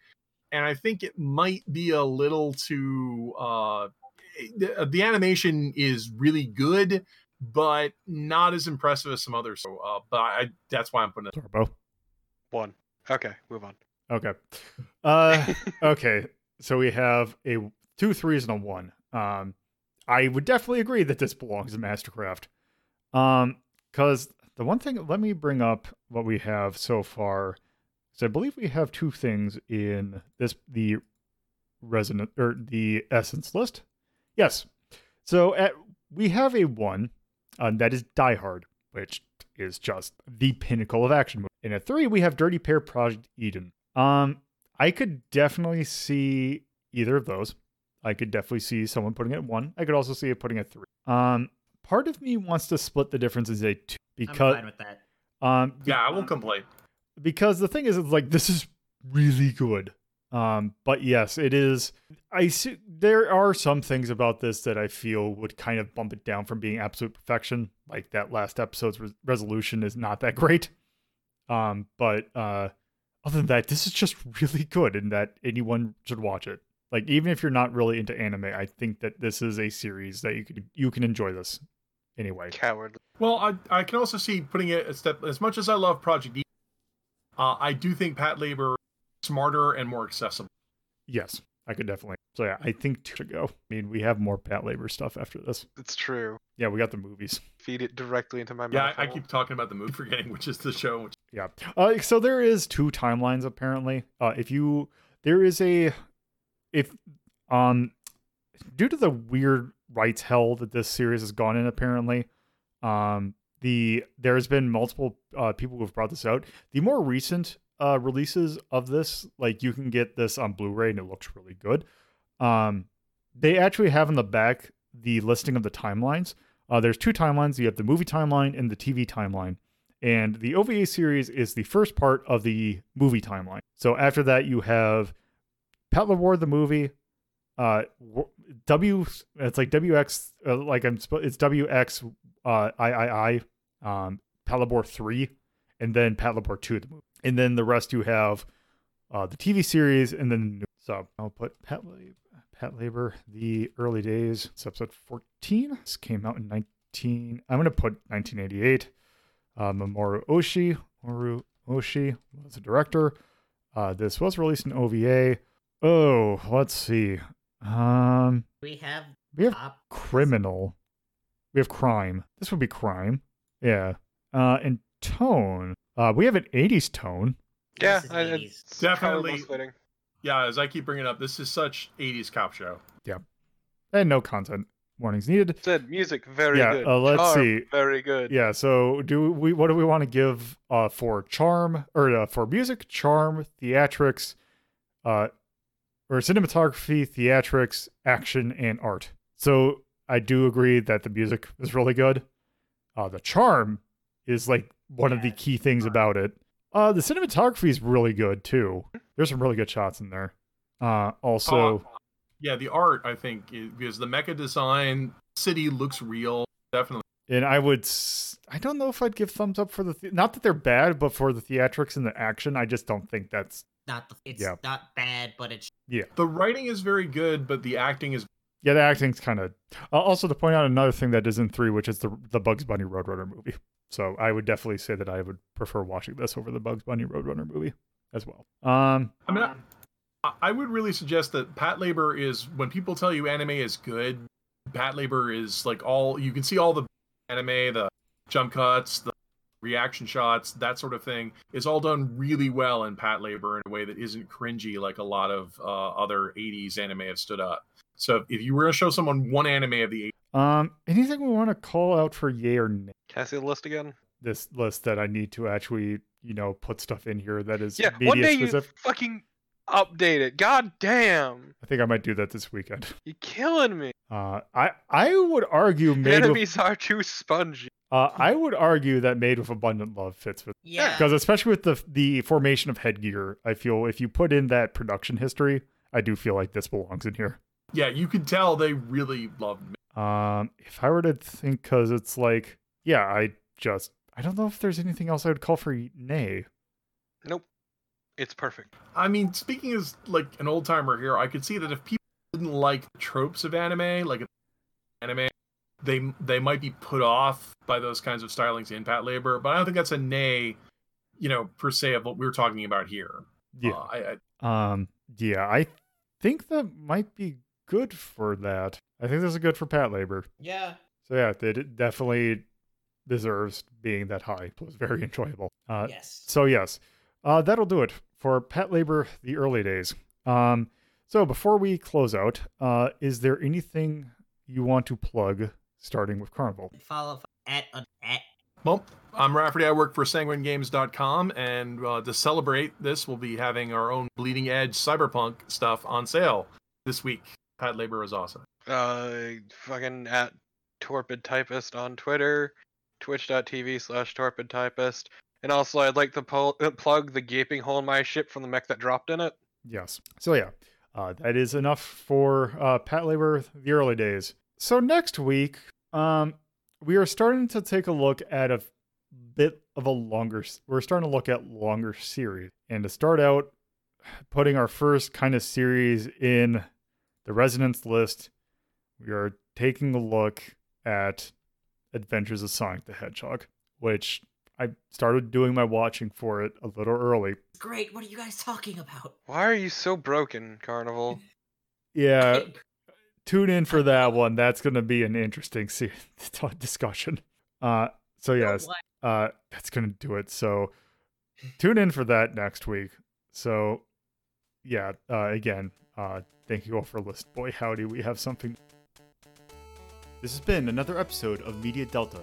and I think it might be a little too. uh the, the animation is really good, but not as impressive as some others. So, uh, but I that's why I'm putting it. Turbo. One. Okay, move on. Okay. Uh, okay. So we have a two threes and a one. Um, I would definitely agree that this belongs in Mastercraft. Um, because the one thing, let me bring up what we have so far. So I believe we have two things in this the resonant or the essence list. Yes. So at we have a one, uh, that is Die Hard, which is just the pinnacle of action movie. And at three, we have Dirty Pair Project Eden. Um, I could definitely see either of those. I could definitely see someone putting it at one. I could also see it putting it three. Um, part of me wants to split the difference as a two I'm because fine with that. um Yeah, I won't complain. because the thing is it's like this is really good. Um but yes it is i see there are some things about this that i feel would kind of bump it down from being absolute perfection. Like that last episode's res- resolution is not that great. Um but uh other than that this is just really good and that anyone should watch it. Like even if you're not really into anime i think that this is a series that you can you can enjoy this anyway Cowardly. Well, I I can also see putting it a step. As much as I love Project E, uh, I do think Pat Labor smarter and more accessible. yes i could definitely so yeah i think two should go i mean we have more pat labor stuff after this It's true. Yeah, we got the movies. Feed it directly into my Yeah. I, I keep talking about the movie, forgetting which is the show. Which, Yeah. Uh, so there is two timelines apparently. Uh, if you there is a if um due to the weird rights hell that this series has gone in apparently, um the there's been multiple uh people who have brought this out. The more recent uh releases of this, like you can get this on Blu-ray and it looks really good. Um they actually have in the back the listing of the timelines. Uh, there's two timelines. You have the movie timeline and the TV timeline. And the OVA series is the first part of the movie timeline. So after that, you have Pat War the movie, uh, w-. It's like WX, uh, like I'm. It's WX, uh, um, Pat Labor three, and then Pat Labor two the movie, and then the rest you have, uh, the TV series, and then. So I'll put Pat Labor, Pat Labor, the early days. It's episode fourteen. This came out in nineteen. I'm gonna put 1988 uh, Mamoru Oshii, Mamoru Oshii was the director. Uh, this was released in OVA. Oh, let's see. Um, We have we have top criminal. We have crime. This would be crime. Yeah. Uh, and tone. Uh, we have an 80s tone. Yeah, This is I, 80s. it's Definitely. Yeah, as I keep bringing up, this is such 80s cop show. Yeah, and no content warnings needed. Said music very Yeah, good. uh, let's Charm, see. Very good. Yeah, so do we what do we want to give uh for charm or uh, for music, charm, theatrics, uh or cinematography, theatrics, action and art. So I do agree that the music is really good. Uh the charm is like one of the key things about it. Uh the cinematography is really good too. There's some really good shots in there. Uh also Uh, yeah, the art, I think, is, because the mecha design, city looks real. Definitely. And I would, I don't know if I'd give thumbs up for the, the- not that they're bad, but for the theatrics and the action, I just don't think that's, not the, it's Yeah. not bad, but it's Yeah the writing is very good, but the acting is. yeah, the acting's kind of. Uh, also, to point out another thing that is in three, which is the the Bugs Bunny Roadrunner movie. So I would definitely say that I would prefer watching this over the Bugs Bunny Roadrunner movie as well. Um, I mean, I, I would really suggest that Pat Labor is when people tell you anime is good. Pat Labor is like all you can see all the anime, the jump cuts, the reaction shots, that sort of thing is all done really well in Pat Labor in a way that isn't cringy like a lot of uh, other 80s anime have stood up. So if you were to show someone one anime of the 80s, um, anything we want to call out for yay or nay? Can I see the list again? This list that I need to actually, you know, put stuff in here that is Yeah, media one day specific. you fucking update it. God damn. I think I might do that this weekend. You're killing me. Uh, I I would argue made with Enemies are too spongy. Uh, I would argue that Made with Abundant Love fits with yeah. because especially with the the formation of headgear, I feel if you put in that production history, I do feel like this belongs in here. yeah, you can tell they really loved me. Um, if I were to think, because it's like, yeah, I just I don't know if there's anything else I would call for nay. Nope. It's perfect. I mean, speaking as like an old timer here, I could see that if people didn't like the tropes of anime, like anime, they they might be put off by those kinds of stylings in Pat Labor. But I don't think that's a nay, you know, per se of what we were talking about here. Yeah. Uh, I, I, Um, yeah, I think that might be good for that. I think this is good for Pat Labor. yeah. So yeah, it definitely deserves being that high. It was very enjoyable. Uh, yes. So yes, uh, that'll do it for Pat Labor: The Early Days. Um, so before we close out, uh, is there anything you want to plug, starting with Carnival? Follow at at well, I'm Rafferty. I work for SanguineGames.com, and uh, to celebrate this, we'll be having our own bleeding edge cyberpunk stuff on sale this week. Pat Labor is awesome. Uh, fucking at Torpid Typist on Twitter, twitch.tv slash Torpid Typist. And also, I'd like to pull, uh, plug the gaping hole in my ship from the mech that dropped in it. Yes. So yeah, uh, that is enough for uh, Pat Labor: The Early Days. So next week, um, we are starting to take a look at a bit of a longer. We're starting to look at longer series, and to start out, putting our first kind of series in the resonance list, we are taking a look at Adventures of Sonic the Hedgehog, which I started doing my watching for it a little early. great. What are you guys talking about? Why are you so broken, Carnival? Yeah, tune in for that one. That's going to be an interesting se- discussion. Uh, so yes, uh, that's going to do it. So tune in for that next week. So yeah, uh, again, uh, thank you all for listening. Boy, howdy, we have something. This has been another episode of Media Delta.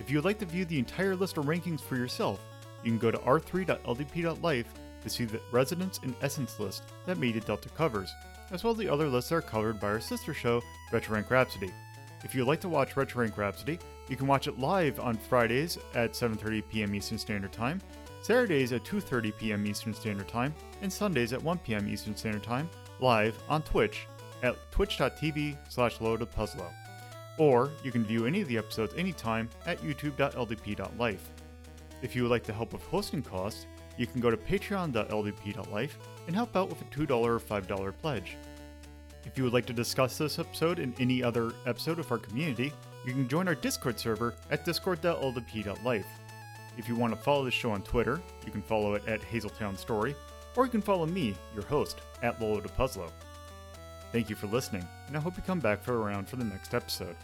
If you would like to view the entire list of rankings for yourself, you can go to r3.ldp.life to see the Resonance and Essence list that Media Delta covers, as well as the other lists are covered by our sister show, Retro Rank Rhapsody. If you'd like to watch Retro Rank Rhapsody, you can watch it live on Fridays at 7:30 p.m. Eastern Standard Time, Saturdays at 2:30 p.m. Eastern Standard Time, and Sundays at 1 p.m. Eastern Standard Time, live on Twitch at twitch.tv slash loadedpuzzlo. Or you can view any of the episodes anytime at youtube.ldp.life. If you would like to help with hosting costs, you can go to patreon.ldp.life and help out with a $2 or $5 pledge. If you would like to discuss this episode and any other episode of our community, you can join our Discord server at discord.ldp.life. If you want to follow the show on Twitter, you can follow it at Hazeltown Story, or you can follow me, your host, at Lolo de Puzzlo. Thank you for listening, and I hope you come back for around for the next episode.